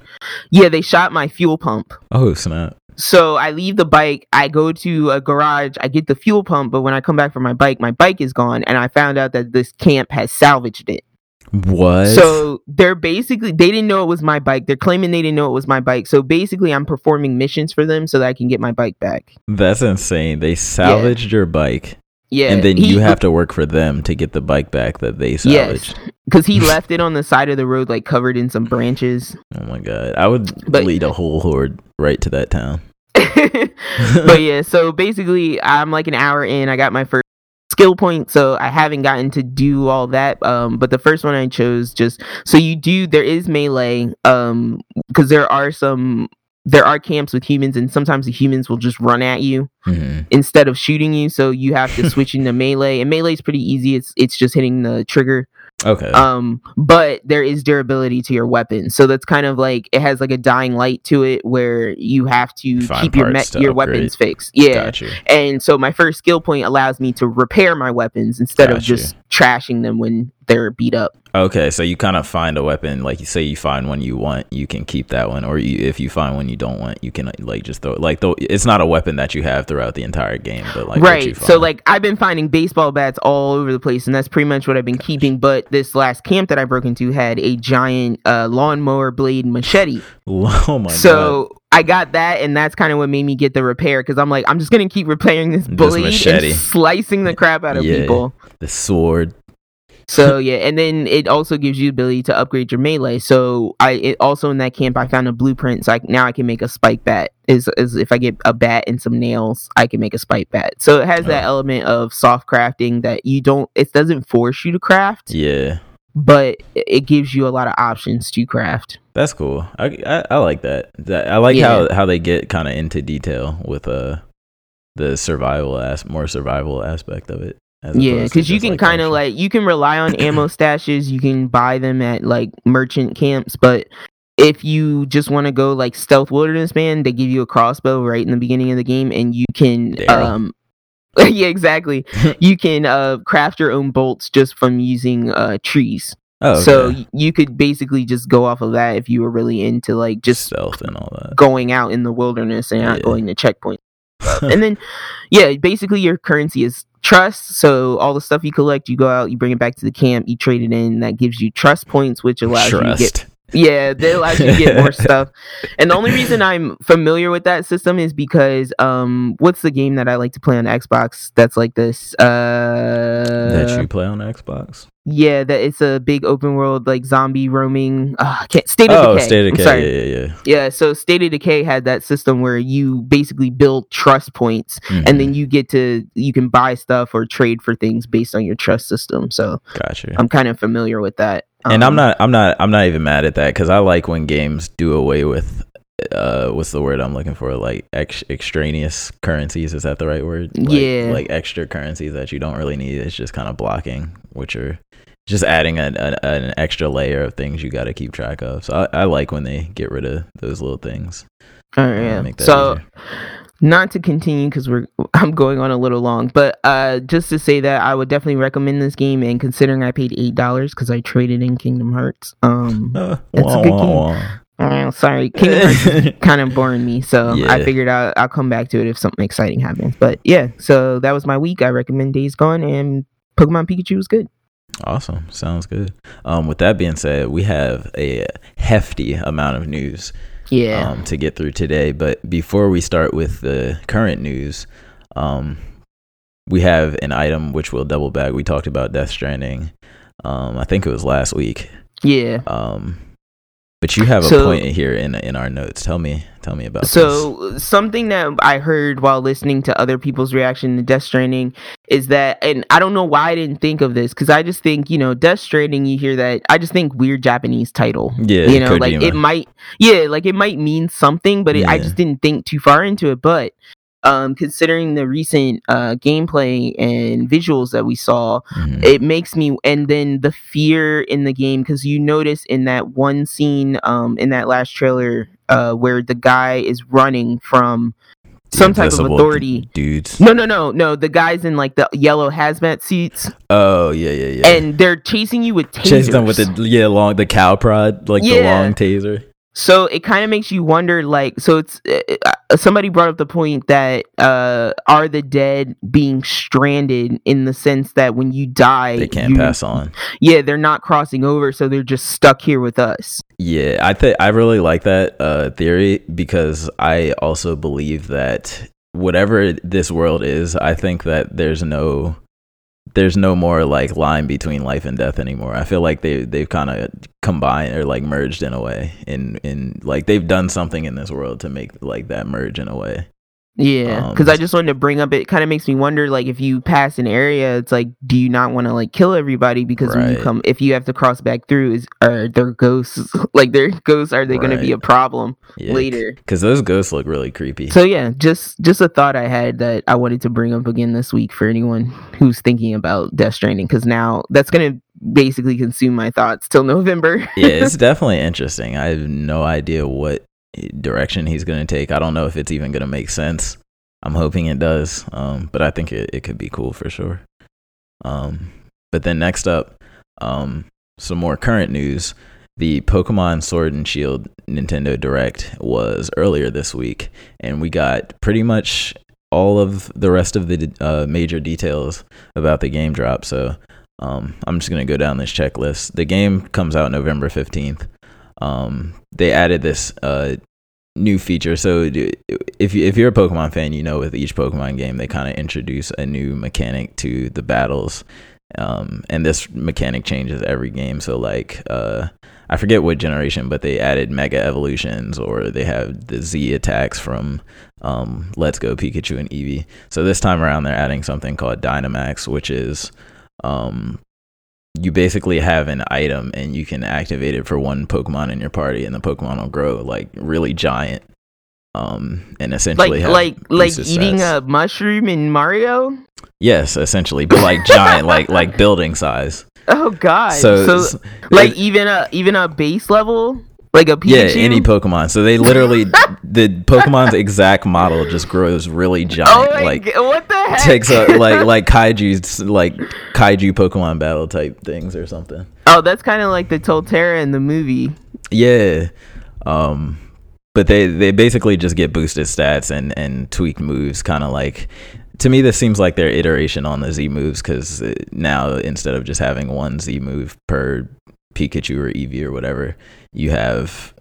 yeah they shot my fuel pump Oh snap! So I leave the bike, I go to a garage, I get the fuel pump, but when I come back for my bike, my bike is gone, and I found out that this camp has salvaged it. What? So they're basically they didn't know it was my bike. They're claiming they didn't know it was my bike. So basically I'm performing missions for them so that I can get my bike back. that's insane. They salvaged your bike, Yeah. and then he- you have to work for them to get the bike back that they Yes. salvaged. Because he left it on the side of the road, like covered in some branches. Oh my god! I would But- lead a whole horde right to that town. but yeah, so basically, I'm like an hour in. I got my first skill point, so I haven't gotten to do all that. Um, but the first one I chose just so you do. There is melee. Um, because there are some there are camps with humans, and sometimes the humans will just run at you Mhm. instead of shooting you. So you have to switch into melee, and melee is pretty easy. It's it's just hitting the trigger. Okay. Um, but there is durability to your weapon, so that's kind of like it has like a dying light to it, where you have to Find keep your me- your upgrade. weapons fixed. Yeah, and so my first skill point allows me to repair my weapons instead of Got just trashing them when they're beat up. Okay, so you kind of find a weapon, like you say, you find one you want, you can keep that one, or you, if you find one you don't want, you can like just throw it. Like though, it's not a weapon that you have throughout the entire game, but like right. So like I've been finding baseball bats all over the place, and that's pretty much what I've been keeping. But this last camp that I broke into had a giant uh, lawnmower blade machete. oh my god, so I got that, and that's kind of what made me get the repair because I'm like, I'm just gonna keep repairing this This blade machete. and slicing the crap out of Yeah. people. the sword. So yeah, and then it also gives you the ability to upgrade your melee. So I it also in that camp I found a blueprint, so I, now I can make a spike bat. Is is if I get a bat and some nails, I can make a spike bat. So it has that Oh. element of soft crafting that you don't. It doesn't force you to craft, Yeah, but it gives you a lot of options to craft. that's cool. I I, I like that. That I like Yeah. how how they get kind of into detail with uh the survival as more survival aspect of it. Yeah, because you can kind of like you can rely on ammo stashes. You can buy them at like merchant camps, but if you just want to go like stealth wilderness man, they give you a crossbow right in the beginning of the game, and you can Daryl. um. yeah, exactly. you can uh craft your own bolts just from using uh trees. Oh, okay. So you could basically just go off of that if you were really into like just stealth and all that. going out in the wilderness and not Yeah. going to checkpoints. and then yeah basically your currency is trust so all the stuff you collect you go out you bring it back to the camp you trade it in that gives you trust points which allows you to get Trust. Yeah you to get more stuff and the only reason i'm familiar with that system is because um what's the game that i like to play on xbox that's like this uh that you play on Xbox. Yeah that it's a big open world like zombie roaming uh, can't state of Oh, decay State of Decay. Yeah, yeah, yeah. Yeah, so State of Decay had that system where you basically build trust points Mhm. and then you get to you can buy stuff or trade for things based on your trust system. So Got you. I'm kind of familiar with that. and I'm Um, not, I'm not, I'm not even mad at that because I like when games do away with, uh, what's the word I'm looking for? Like ex- extraneous currencies. Is that the right word? Like, Yeah. Like extra currencies that you don't really need. It's just kind of blocking, which are just adding an, an, an extra layer of things you got to keep track of. So I, I like when they get rid of those little things. uh, yeah. So easier. not to continue because we're I'm going on a little long, but uh, just to say that I would definitely recommend this game. And considering I paid eight dollars because I traded in Kingdom Hearts, um, Uh, It's a good wah, game. wah. oh, sorry, Kingdom Hearts kind of boring me, so I figured I'll, I'll come back to it if something exciting happens. But yeah, so that was my week. I recommend Days Gone and Pokemon Pikachu was good. Awesome. Sounds good. Um, with that being said, we have a hefty amount of news Yeah, um, to get through today. But before we start with the current news, um, we have an item which we'll double back. We talked about Death Stranding. Um, I think it was last week. yeah. Um, but you have a So- point here in in our notes. Tell me, tell me about this. So something that I heard while listening to other people's reaction to Death Stranding is that, and I don't know why I didn't think of this because I just think you know Death Stranding. You hear that, I just think weird Japanese title. Yeah, you know, like it might, yeah, like it might mean something, but it, I just didn't think too far into it. But um, considering the recent uh, gameplay and visuals that we saw, Mhm. it makes me and then the fear in the game because you notice in that one scene um in that last trailer uh where the guy is running from some type of authority dudes. no no no no the guys in like the yellow hazmat suits Oh yeah, yeah, yeah. and they're chasing you with tasers chase them with the yeah long the cow prod like the long taser. So it kind of makes you wonder like so it's uh, uh, somebody brought up the point that uh are the dead being stranded in the sense that when you die They can't you- pass on. yeah they're not crossing over so they're just stuck here with us Yeah, I think I really like that uh, theory because I also believe that whatever this world is, I think that there's no there's no more like line between life and death anymore. I feel like they they've kind of combined or like merged in a way, in in like they've done something in this world to make like that merge in a way. Yeah, because Um, I just wanted to bring up. It kind of makes me wonder, like, if you pass an area, it's like, do you not want to like kill everybody? Because when you come, if you have to cross back through, is are their ghosts like their ghosts? Are they going to be a problem Yeah, later? because those ghosts look really creepy. So yeah, just just a thought I had that I wanted to bring up again this week for anyone who's thinking about Death Stranding, because now that's going to basically consume my thoughts till November. yeah, it's definitely interesting. I have no idea what direction he's going to take. I don't know if it's even going to make sense. I'm hoping it does, um, but I think it, it could be cool for sure. Um, but then next up, um, some more current news. The Pokemon Sword and Shield Nintendo Direct was earlier this week, and we got pretty much all of the rest of the uh, major details about the game drop. So um, I'm just gonna go down this checklist. The game comes out November 15th. Um, they added this uh, new feature. So if you, if you're a Pokemon fan, you know with each Pokemon game they kind of introduce a new mechanic to the battles. Um, and this mechanic changes every game. So like uh, I forget what generation, but they added Mega Evolutions or they have the Z attacks from um, Let's Go Pikachu and Eevee. So this time around they're adding something called Dynamax, which is um, you basically have an item and you can activate it for one Pokemon in your party, and the Pokemon will grow like really giant. Um, and essentially like like like eating a mushroom in Mario. yes, essentially, but like giant, like like building size. Oh God! So, So, like even a even a base level, like a yeah, any Pokemon. So they literally the Pokemon's exact model just grows really giant, Oh like g- what the heck? takes a like like kaiju's like kaiju Pokemon battle type things or something. oh, that's kind of like the Torterra in the movie. Yeah. Um but they they basically just get boosted stats and and tweaked moves kind of like to me this seems like their iteration on the Z moves cuz now instead of just having one Z move per Pikachu or Eevee or whatever, you have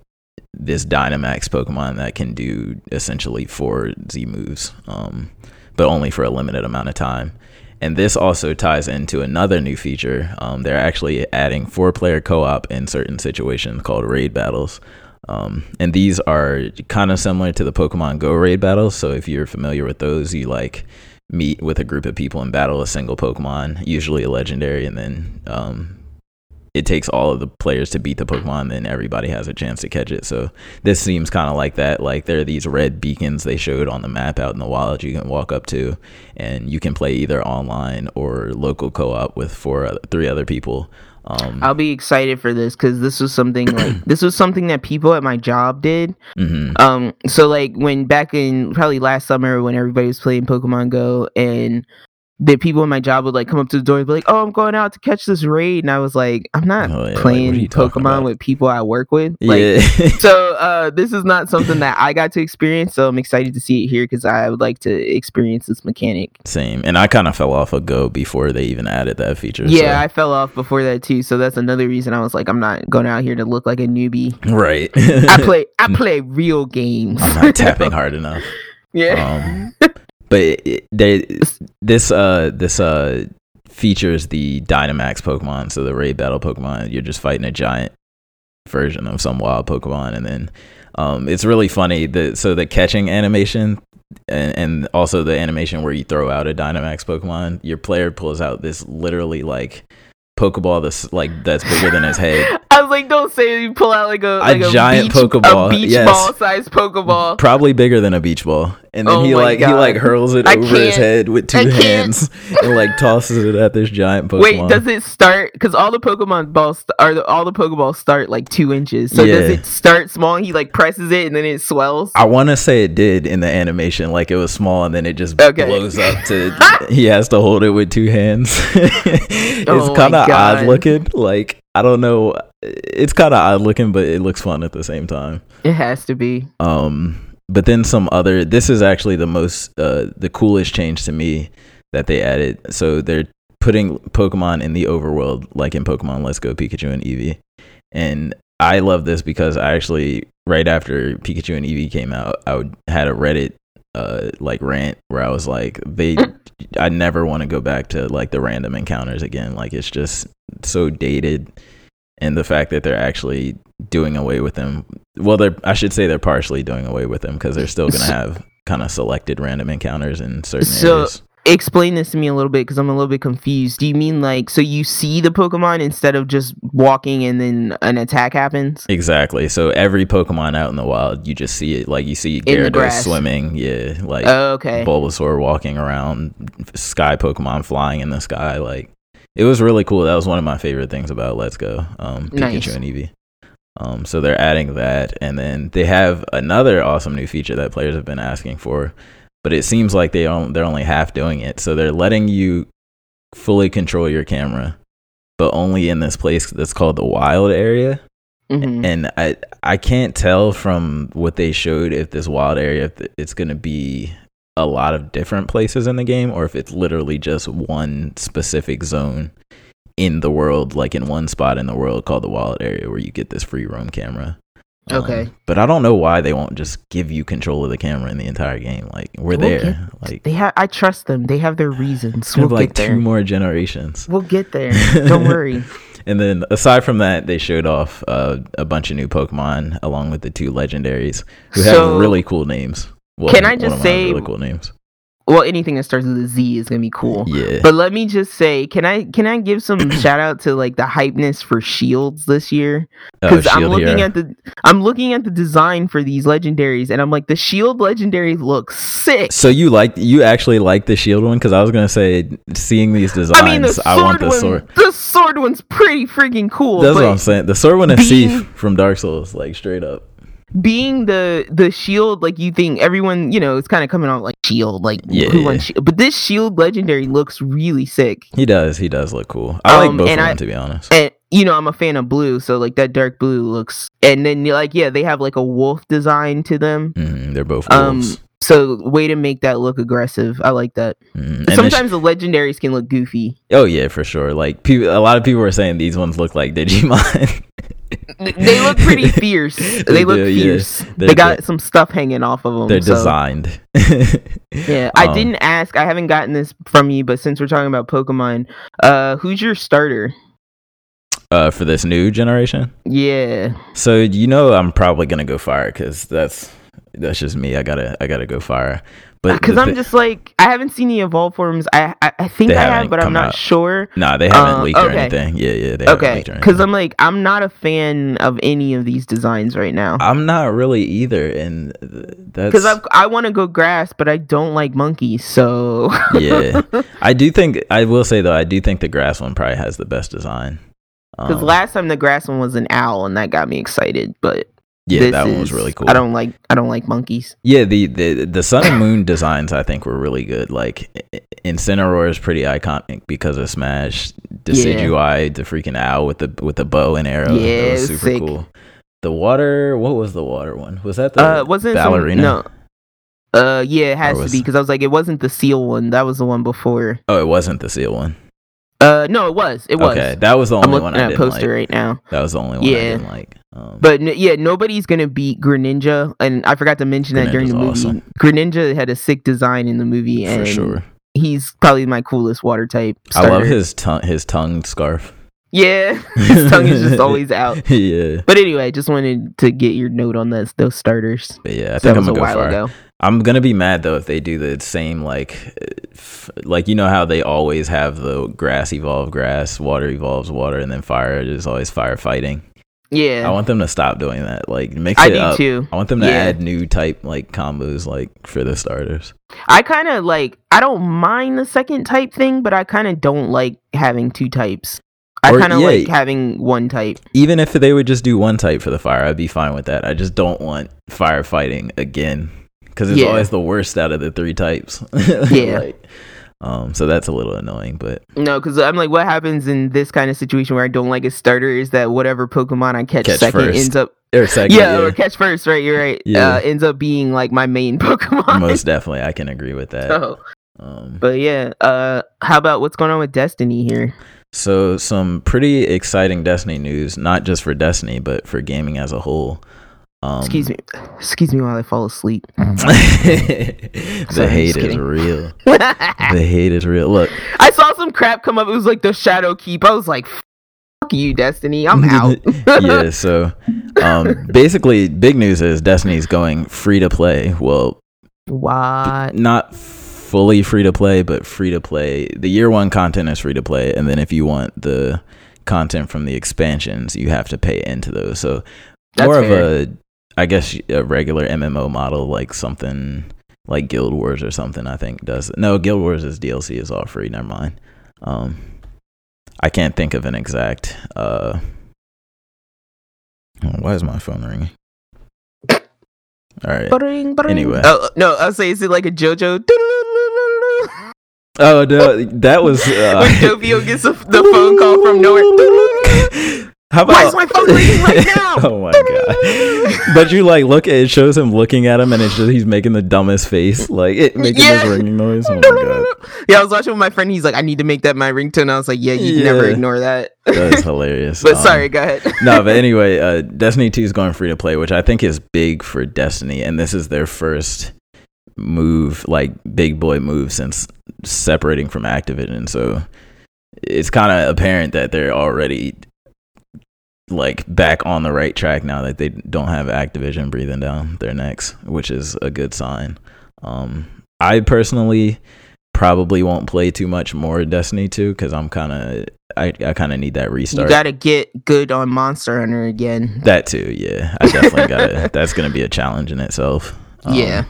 this Dynamax Pokemon that can do essentially four Z moves, um, but only for a limited amount of time. And this also ties into another new feature. Um, they're actually adding four player co op in certain situations called raid battles. Um, and these are kind of similar to the Pokemon Go raid battles. So if you're familiar with those, you like meet with a group of people and battle a single Pokemon, usually a legendary, and then um, it takes all of the players to beat the Pokemon, then everybody has a chance to catch it. So this seems kind of like that. Like there are these red beacons they showed on the map out in the wild you can walk up to, and you can play either online or local co-op with four, three other people. Um, I'll be excited for this because this was something like this was something that people at my job did. mhm. Um, so like when back in probably last summer when everybody was playing Pokemon Go and the people in my job would like come up to the door and be like, "Oh, I'm going out to catch this raid," and I was like, "I'm not Oh, yeah, like, playing talking Pokemon with people I work with." Like, yeah. so uh, this is not something that I got to experience. So I'm excited to see it here because I would like to experience this mechanic. Same. And I kind of fell off a Go before they even added that feature. Yeah, so- I fell off before that too. So that's another reason I was like, I'm not going out here to look like a newbie. right. I play I play real games. I'm not tapping hard enough. yeah. Um, but they this uh this uh features the Dynamax Pokemon, so the raid battle Pokemon. You're just fighting a giant version of some wild Pokemon, and then um, it's really funny. The so the catching animation. And, and also the animation where you throw out a Dynamax Pokemon, your player pulls out this literally like Pokeball that's like that's bigger than his head, I was like, don't say you pull out like a like a, giant beach, Pokeball, a beach yes. ball sized Pokeball. probably bigger than a beach ball. And then Oh he like he like hurls it I over his head with two I can't. hands and like tosses it at this giant Pokemon. Wait, does it start? Because all the Pokemon balls are the, all the Pokeballs start like two inches. So does it start small? And he like presses it and then it swells. I want to say it did in the animation, like it was small and then it just Okay. blows up to. he has to hold it with two hands. it's Oh kind of God. odd looking. Like I don't know, it's kind of odd looking, but it looks fun at the same time. It has to be. Um, but then some other. This is actually the most, uh, the coolest change to me that they added. So they're putting Pokemon in the overworld, like in Pokemon Let's Go Pikachu and Eevee, and I love this because I actually right after Pikachu and Eevee came out, I would, had a Reddit uh like rant where I was like they I never want to go back to like the random encounters again like it's just so dated and the fact that they're actually doing away with them well they're I should say they're partially doing away with them because they're still going to have kind of selected random encounters in certain So- areas. Explain this to me a little bit because I'm a little bit confused. Do you mean like so you see the Pokemon instead of just walking and then an attack happens? Exactly. So every Pokemon out in the wild, you just see it. Like you see Gyarados swimming, yeah, like Oh, okay. Bulbasaur walking around, Sky Pokemon flying in the sky. Like it was really cool. That was one of my favorite things about Let's Go, um, Pikachu Nice. and Eevee. Um, so they're adding that, and then they have another awesome new feature that players have been asking for, but it seems like they on, they're only half doing it. So they're letting you fully control your camera, but only in this place that's called the Wild area Mhm. and I I can't tell from what they showed if this wild area it's going to be a lot of different places in the game or if it's literally just one specific zone in the world like in one spot in the world called the wild area where you get this free roam camera. Um, Okay. but I don't know why they won't just give you control of the camera in the entire game. Like we're We'll there. get- like They have. I trust them. They have their reasons. we We'll like get there. two more generations. We'll get there. Don't worry. And then aside from that, they showed off uh, a bunch of new Pokemon along with the two legendaries who have really cool names. Well, Can I just say- really cool names? Well, anything that starts with a Z is gonna be cool. Yeah. But let me just say, can I can I give some shout out to like the hypeness for shields this year? Oh, because I'm looking Hero. at the I'm looking at the design for these legendaries, and I'm like, the shield legendary looks sick. So you like you actually like the shield one? Because I was gonna say, seeing these designs, I mean, the I want the one, sword. the sword one's pretty freaking cool. That's what I'm saying. The sword one is being- from Dark Souls, like straight up. Being the the shield, like you think everyone, you know, it's kind of coming off like shield, like Yeah, who yeah. shield? But this shield legendary looks really sick. He does. He does look cool. I like Um, both of them I- to be honest. and you know i'm a fan of blue so like that dark blue looks and then like yeah they have like a wolf design to them Mhm, they're both um wolves. so way to make that look aggressive i like that sh- sometimes the legendaries can look goofy oh yeah, for sure. Like people, a lot of people are saying these ones look like Digimon. they look pretty fierce they, look yeah. fierce They're- they got some stuff hanging off of them They're so, designed. yeah i Um, didn't ask i haven't gotten this from you but since we're talking about pokemon uh who's your starter uh, for this new generation. yeah So you know I'm probably gonna go fire because that's that's just me. I gotta I gotta go fire. But because i'm just like i haven't seen the evolved forms i i, I think i haven't but i'm not out. sure nah, they haven't uh, leaked or anything. Yeah, yeah, they haven't okay because i'm like i'm not a fan of any of these designs right now I'm not really either, and that's because i i want to go grass but i don't like monkeys so yeah. I do think I will say though I do think the grass one probably has the best design. because Um, last time the grass one was an owl and that got me excited but yeah, this that one was is- really cool. i don't like i don't like monkeys Yeah, the, the the sun and moon designs I think were really good. Like I- Incineroar is pretty iconic because of Smash. Decidueye, the freaking owl with the with the bow and arrow. Yeah, that it was super sick. cool. The water, what was the water one? Was that the uh wasn't some- ballerina? no uh yeah it has Or to was- be because i was like it wasn't the seal one that was the one before Oh, it wasn't the seal one. uh no it was it was Okay, that was the i'm only looking one I at a didn't poster like. right now That was the only one I Yeah. didn't like. Um, But n- yeah, nobody's gonna beat Greninja, and I forgot to mention that during the movie. Greninja's awesome. Greninja had a sick design in the movie, for and sure, he's probably my coolest water type. I love his tongue his tongue scarf. Yeah, his tongue is just always out. yeah, But anyway, just wanted to get your note on those those starters. but yeah, I that think I'm was a gonna go while far. ago. I'm gonna be mad though if they do the same like, f- like you know how they always have the grass evolve grass, water evolves water, and then fire is always firefighting. Yeah, I want them to stop doing that. Like mix I it do up. too. I want them to Yeah. add new type like combos like for the starters. I kind of like. I don't mind the second type thing, but I kind of don't like having two types. I kind of yeah. like having one type. Even if they would just do one type for the fire, I'd be fine with that. I just don't want firefighting again because it's Yeah. always the worst out of the three types. Yeah. Like, um. So that's a little annoying, but No, because I'm like, what happens in this kind of situation where I don't like a starter is that whatever Pokemon I catch, Catch second first. ends up or second, yeah, yeah, or catch first, right? You're right. Yeah. Uh, ends up being like my main Pokemon. most definitely, I can agree with that. so, Um, but yeah, uh, how about what's going on with Destiny here? So some pretty exciting Destiny news, not just for Destiny, but for gaming as a whole. Um, Excuse me, excuse me while I fall asleep. the Sorry, hate is real. The hate is real. Look, I saw some crap come up. It was like the Shadow Keep. I was like, "Fuck you, Destiny. I'm out." yeah. So, um, basically, big news is Destiny's going free to play. Well, What? Not fully free to play, but free to play. The year one content is free to play, and then if you want the content from the expansions, you have to pay into those. So That's more fair. of a, I guess, a regular MMO model, like something like Guild Wars or something. I think does no Guild Wars is DLC is all free. Never mind. Um, I can't think of an exact. Uh, oh, why is my phone ringing? All right. Bring, bring. Anyway. Oh no, I'll say is it like a JoJo? Oh no, that was. Uh, when Doppio gets a, the phone call from nowhere. How about? Why is my phone ringing right now? oh my god! But you like look at it shows him looking at him, and it's just he's making the dumbest face, like it making Yeah. this ringing noise. Oh my god, Yeah, I was watching with my friend. He's like, I need to make that my ringtone. I was like, Yeah, you can never ignore that. that is hilarious. but Um, sorry, go ahead. no, but anyway, uh, Destiny 2 is going free to play, which I think is big for Destiny, and this is their first move, like big boy move since separating from Activision. So it's kind of apparent that they're already like back on the right track now that they don't have Activision breathing down their necks, which is a good sign. Um, I personally probably won't play too much more Destiny 2 because I'm kind of I, I kind of need that restart. You gotta get good on Monster Hunter again. That too, yeah. I definitely got it. That's going to be a challenge in itself. Um, Yeah.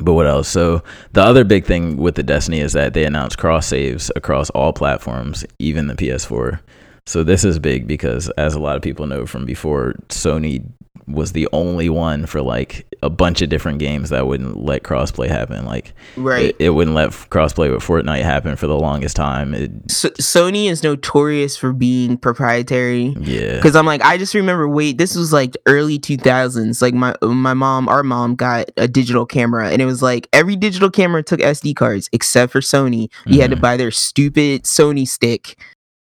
But what else? So the other big thing with the Destiny is that they announced cross saves across all platforms, even the PS4. So this is big because, as a lot of people know from before, Sony was the only one for like a bunch of different games that wouldn't let crossplay happen. Like Right. it, it wouldn't let crossplay with Fortnite happen for the longest time. It, So, Sony is notorious for being proprietary. yeah, Because I'm like, I just remember, wait, this was like early 2000s. Like my my mom, our mom got a digital camera, and it was like every digital camera took SD cards except for Sony. You had to Mhm. buy their stupid Sony stick,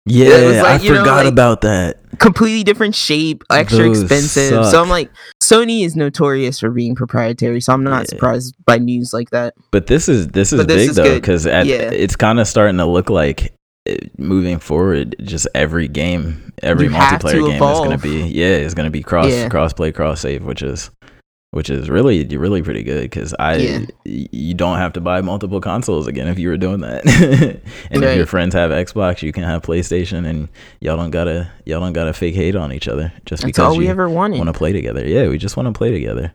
yeah. like, I you know, forgot like- about that. completely different shape, extra Those expensive. suck. So I'm like, Sony is notorious for being proprietary. So I'm not Yeah. surprised by news like that. But this is this is But this big is though because Yeah. it's kind of starting to look like uh, moving forward. Just every game, every You multiplayer game is going to be yeah, is going to be cross Yeah. cross play cross save, which is which is really really pretty good because I Yeah. you don't have to buy multiple consoles again if you were doing that. and if your friends have Xbox, you can have PlayStation, and y'all don't gotta y'all don't gotta fake hate on each other just That's because we you ever wanted. want to play together. Yeah, we just want to play together.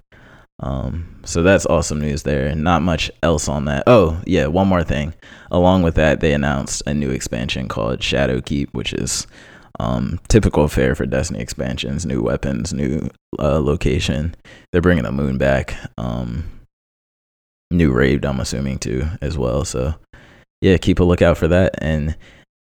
Um, so that's awesome news there. Not much else on that. Oh, yeah, one more thing. Along with that, they announced a new expansion called Shadow Keep, which is um, typical fare for Destiny expansions, new weapons, new uh, location. They're bringing the moon back. Um, new raid, I'm assuming too, as well. So yeah, keep a lookout for that. And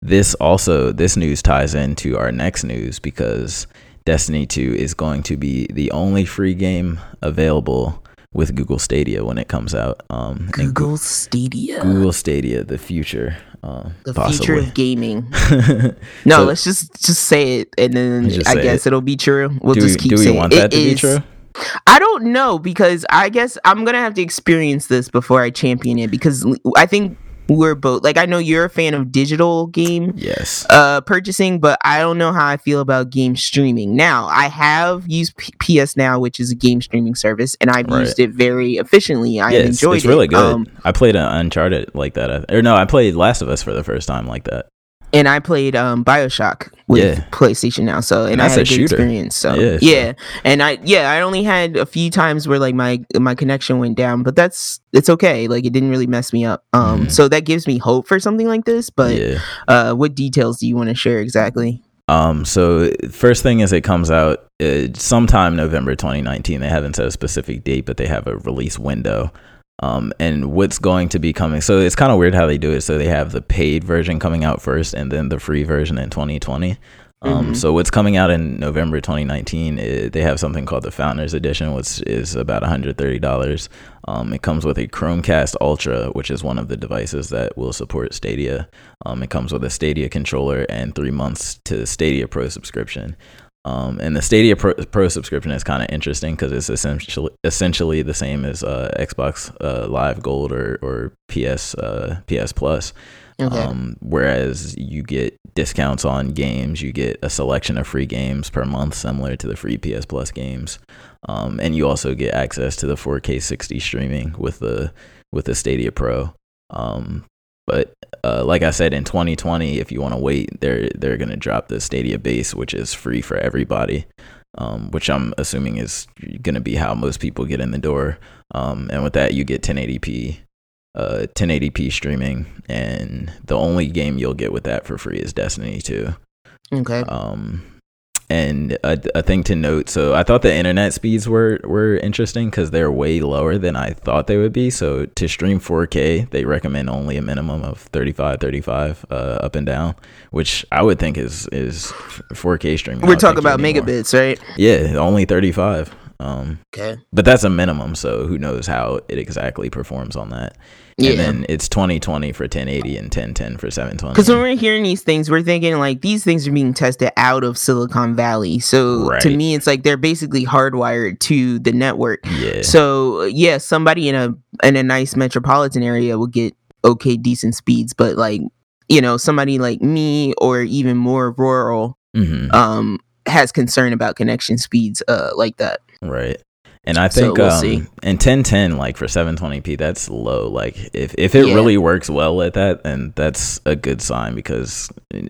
this also, this news ties into our next news because Destiny 2 is going to be the only free game available with Google Stadia when it comes out. Um, Google Stadia. Google Stadia, the future. Uh, the possibly. future of gaming. No, So- let's just just say it, and then I guess it. it'll be true. We'll do just we, keep we saying want it. that to It be true? I don't know because I guess I'm gonna have to experience this before I champion it because I think we're both like I know you're a fan of digital game Yes. uh purchasing, but I don't know how I feel about game streaming. Now I have used P- PS Now, which is a game streaming service, and I've Right. used it very efficiently. I yeah, it's, enjoyed it's really good. Um, I played Uncharted like that. Or no, I played Last of Us for the first time like that. And I played um Bioshock with Yeah. PlayStation now, so and, And I had a good shooter. experience. So Yeah, yeah, and I yeah I only had a few times where like my my connection went down, but that's it's okay. Like it didn't really mess me up. Um, Mhm. so that gives me hope for something like this. But yeah. uh, what details do you want to share exactly? Um, so first thing is it comes out uh, sometime November 2019. They haven't set a specific date, but they have a release window. Um, and what's going to be coming? So it's kind of weird how they do it. So they have the paid version coming out first, and then the free version in 2020. Um, Mhm. so what's coming out in November 2019? i they have something called the Founders Edition, which is about 130 dollars. Um, it comes with a Chromecast Ultra, which is one of the devices that will support Stadia. Um, it comes with a Stadia controller and three months to Stadia Pro subscription. Um, and the Stadia Pro, Pro subscription is kind of interesting because it's essentially essentially the same as uh, Xbox uh, Live Gold or or PS uh, PS Plus. Okay. Um, whereas you get discounts on games, you get a selection of free games per month, similar to the free PS Plus games, um, and you also get access to the 4K 60 streaming with the with the Stadia Pro. Um, but uh, like I said, in 2020, if you want to wait, they're they're gonna drop the Stadia base, which is free for everybody. Um, which I'm assuming is gonna be how most people get in the door. Um, and with that, you get 1080p, uh, 1080p streaming, and the only game you'll get with that for free is Destiny 2. Okay. Um, and a, a, thing to note so i thought the internet speeds were were interesting because they're way lower than i thought they would be. So to stream 4k they recommend only a minimum of 35 35 uh, up and down which i would think is is 4k streaming we're talking about megabits right? Yeah only 35 um, okay but that's a minimum so who knows how it exactly performs on that yeah. And then it's 2020 for 1080 and 1010 for 720. Because when we're hearing these things, we're thinking like these things are being tested out of Silicon Valley. So right. to me, it's like they're basically hardwired to the network. Yeah. So yeah, somebody in a in a nice metropolitan area will get okay, decent speeds, but like you know, somebody like me or even more rural, mm-hmm. um, has concern about connection speeds, uh, like that. Right. And I think so we'll um, in 1010, like for 720p, that's low. Like if, if it yeah. really works well at that, then that's a good sign because uh,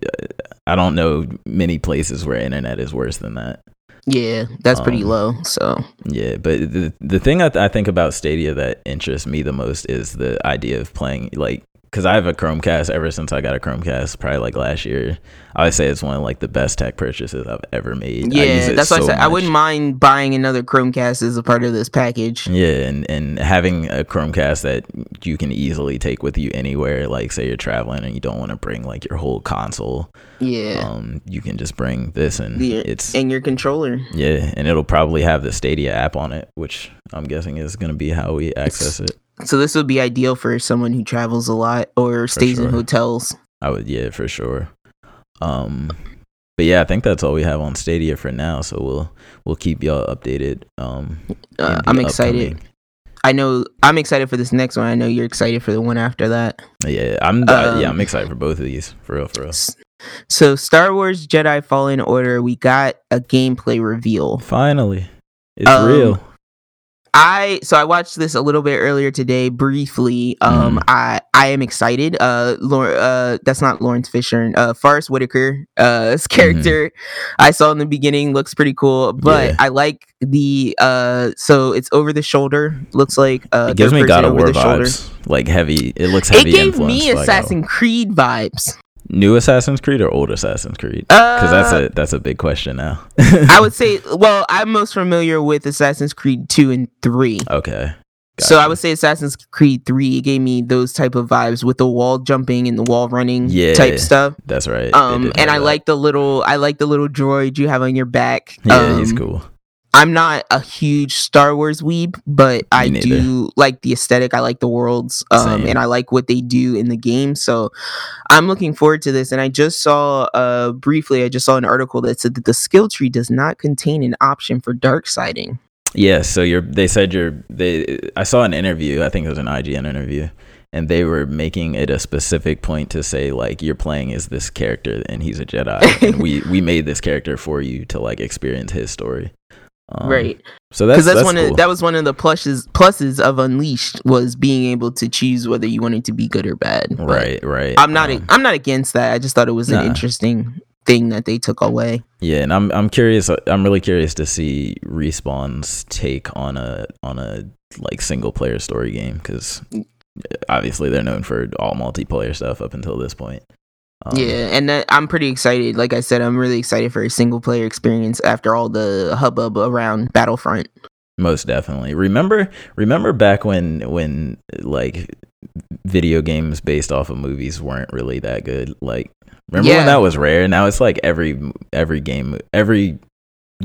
I don't know many places where internet is worse than that. Yeah, that's um, pretty low. So yeah, but the the thing I, th- I think about Stadia that interests me the most is the idea of playing like because I have a Chromecast ever since I got a Chromecast, probably like last year. I would say it's one of like the best tech purchases I've ever made. Yeah, that's so why I said much. I wouldn't mind buying another Chromecast as a part of this package. Yeah, and and having a Chromecast that you can easily take with you anywhere. Like say you're traveling and you don't want to bring like your whole console. Yeah, um, you can just bring this and it's and your controller. Yeah, and it'll probably have the Stadia app on it, which I'm guessing is going to be how we access it. So this would be ideal for someone who travels a lot or stays sure. in hotels. I would, yeah, for sure. Um, but yeah, I think that's all we have on Stadia for now. So we'll we'll keep y'all updated. Um, uh, I'm excited. Upcoming. I know I'm excited for this next one. I know you're excited for the one after that. Yeah, I'm. Um, yeah, I'm excited for both of these. For real, for real. So, Star Wars Jedi Fallen Order, we got a gameplay reveal. Finally, it's um, real. I so I watched this a little bit earlier today, briefly. Um, mm. I I am excited. Uh, Lor- uh, that's not Laurence Fishburne. Uh, Forest Whitaker. Uh, his mm-hmm. character mm-hmm. I saw in the beginning looks pretty cool, but yeah. I like the uh. So it's over the shoulder. Looks like uh. It gives me God of War vibes. Shoulder. Like heavy. It looks heavy. It gave me Assassin's Creed vibes new Assassin's Creed or old Assassin's Creed? Because uh, that's a that's a big question now. I would say, well, I'm most familiar with Assassin's Creed two and three. Okay. So I would say Assassin's Creed three gave me those type of vibes with the wall jumping and the wall running yeah, type stuff. That's right. Um, and I that. like the little I like the little droid you have on your back. Yeah, um, he's cool. I'm not a huge Star Wars weeb, but I do like the aesthetic. I like the worlds, um, and I like what they do in the game. So I'm looking forward to this. And I just saw, uh, briefly, I just saw an article that said that the skill tree does not contain an option for dark siding. Yeah, so you're. They said you're. They. I saw an interview. I think it was an IGN interview, and they were making it a specific point to say like you're playing as this character and he's a Jedi, and we we made this character for you to like experience his story. Um, right. So that's, that's, that's one cool. of that was one of the pluses pluses of Unleashed was being able to choose whether you wanted to be good or bad. But right, right. I'm not um, I'm not against that. I just thought it was nah. an interesting thing that they took away. Yeah, and I'm I'm curious I'm really curious to see Respawn's take on a on a like single player story game cuz obviously they're known for all multiplayer stuff up until this point. Um, yeah, and that, I'm pretty excited. Like I said, I'm really excited for a single player experience after all the hubbub around Battlefront. Most definitely. Remember, remember back when when like video games based off of movies weren't really that good. Like, remember yeah. when that was rare? Now it's like every every game, every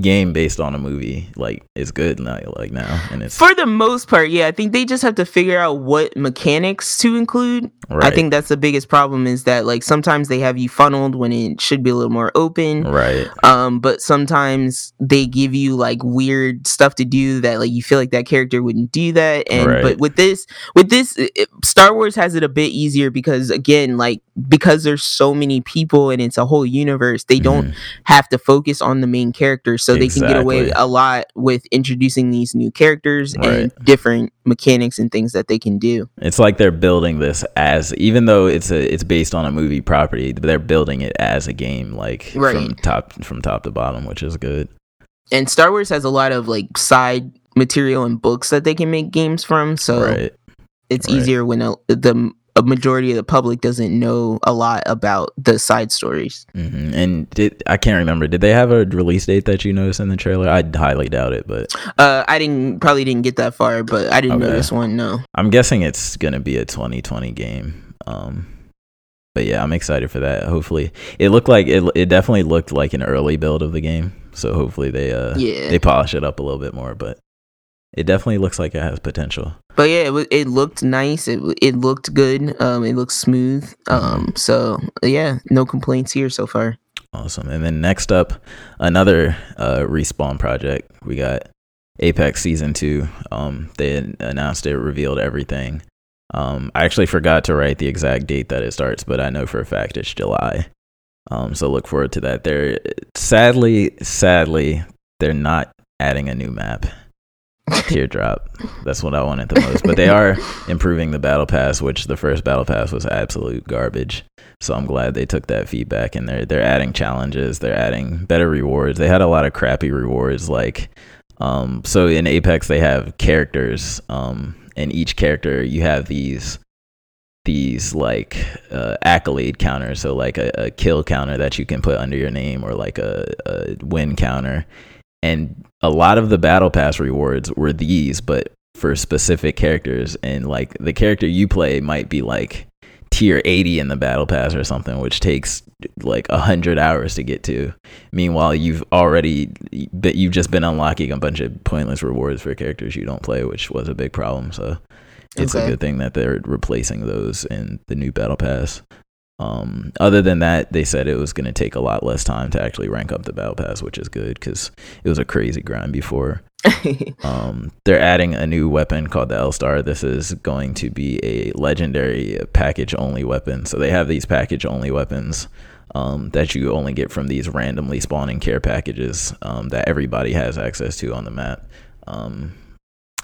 game based on a movie like is good now like now and it's for the most part yeah i think they just have to figure out what mechanics to include right. i think that's the biggest problem is that like sometimes they have you funneled when it should be a little more open right um but sometimes they give you like weird stuff to do that like you feel like that character wouldn't do that and right. but with this with this it, star wars has it a bit easier because again like because there's so many people and it's a whole universe they don't mm. have to focus on the main characters so exactly. they can get away a lot with introducing these new characters right. and different mechanics and things that they can do it's like they're building this as even though it's a it's based on a movie property they're building it as a game like right. from top from top to bottom which is good and star wars has a lot of like side material and books that they can make games from so right. it's easier when a, the a majority of the public doesn't know a lot about the side stories. Mm-hmm. And did I can't remember? Did they have a release date that you noticed in the trailer? I highly doubt it, but uh, I didn't probably didn't get that far, but I didn't okay. notice one. No, I'm guessing it's gonna be a 2020 game. Um, but yeah, I'm excited for that. Hopefully, it looked like it. It definitely looked like an early build of the game. So hopefully they uh yeah. they polish it up a little bit more. But it definitely looks like it has potential. But yeah, it, it looked nice. It it looked good. Um, it looked smooth. Um, so yeah, no complaints here so far. Awesome. And then next up, another uh, respawn project. We got Apex Season Two. Um, they announced it, revealed everything. Um, I actually forgot to write the exact date that it starts, but I know for a fact it's July. Um, so look forward to that. They're sadly, sadly, they're not adding a new map teardrop. That's what I wanted the most. But they are improving the battle pass, which the first battle pass was absolute garbage. So I'm glad they took that feedback and they're they're adding challenges, they're adding better rewards. They had a lot of crappy rewards like um so in Apex they have characters um and each character you have these these like uh, accolade counters so like a, a, kill counter that you can put under your name or like a, a win counter and a lot of the battle pass rewards were these but for specific characters. And like the character you play might be like tier 80 in the battle pass or something which takes like 100 hours to get to. Meanwhile you've already but you've just been unlocking a bunch of pointless rewards for characters you don't play which was a big problem. So it's okay. a good thing that they're replacing those in the new battle pass um, other than that, they said it was going to take a lot less time to actually rank up the battle pass, which is good because it was a crazy grind before. um, they're adding a new weapon called the L Star. This is going to be a legendary package only weapon. So they have these package only weapons um, that you only get from these randomly spawning care packages um, that everybody has access to on the map.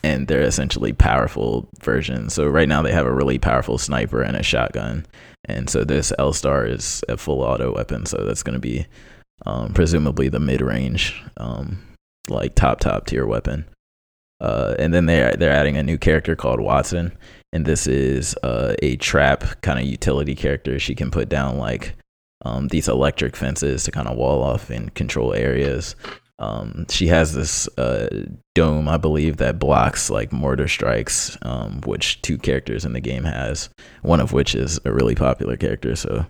And they're essentially powerful versions. So right now they have a really powerful sniper and a shotgun, and so this L Star is a full auto weapon. So that's going to be um, presumably the mid range, um, like top top tier weapon. Uh, and then they're they're adding a new character called Wattson, and this is uh, a trap kind of utility character. She can put down like um, these electric fences to kind of wall off and control areas. Um, she has this uh, dome, I believe, that blocks like mortar strikes, um, which two characters in the game has. One of which is a really popular character, so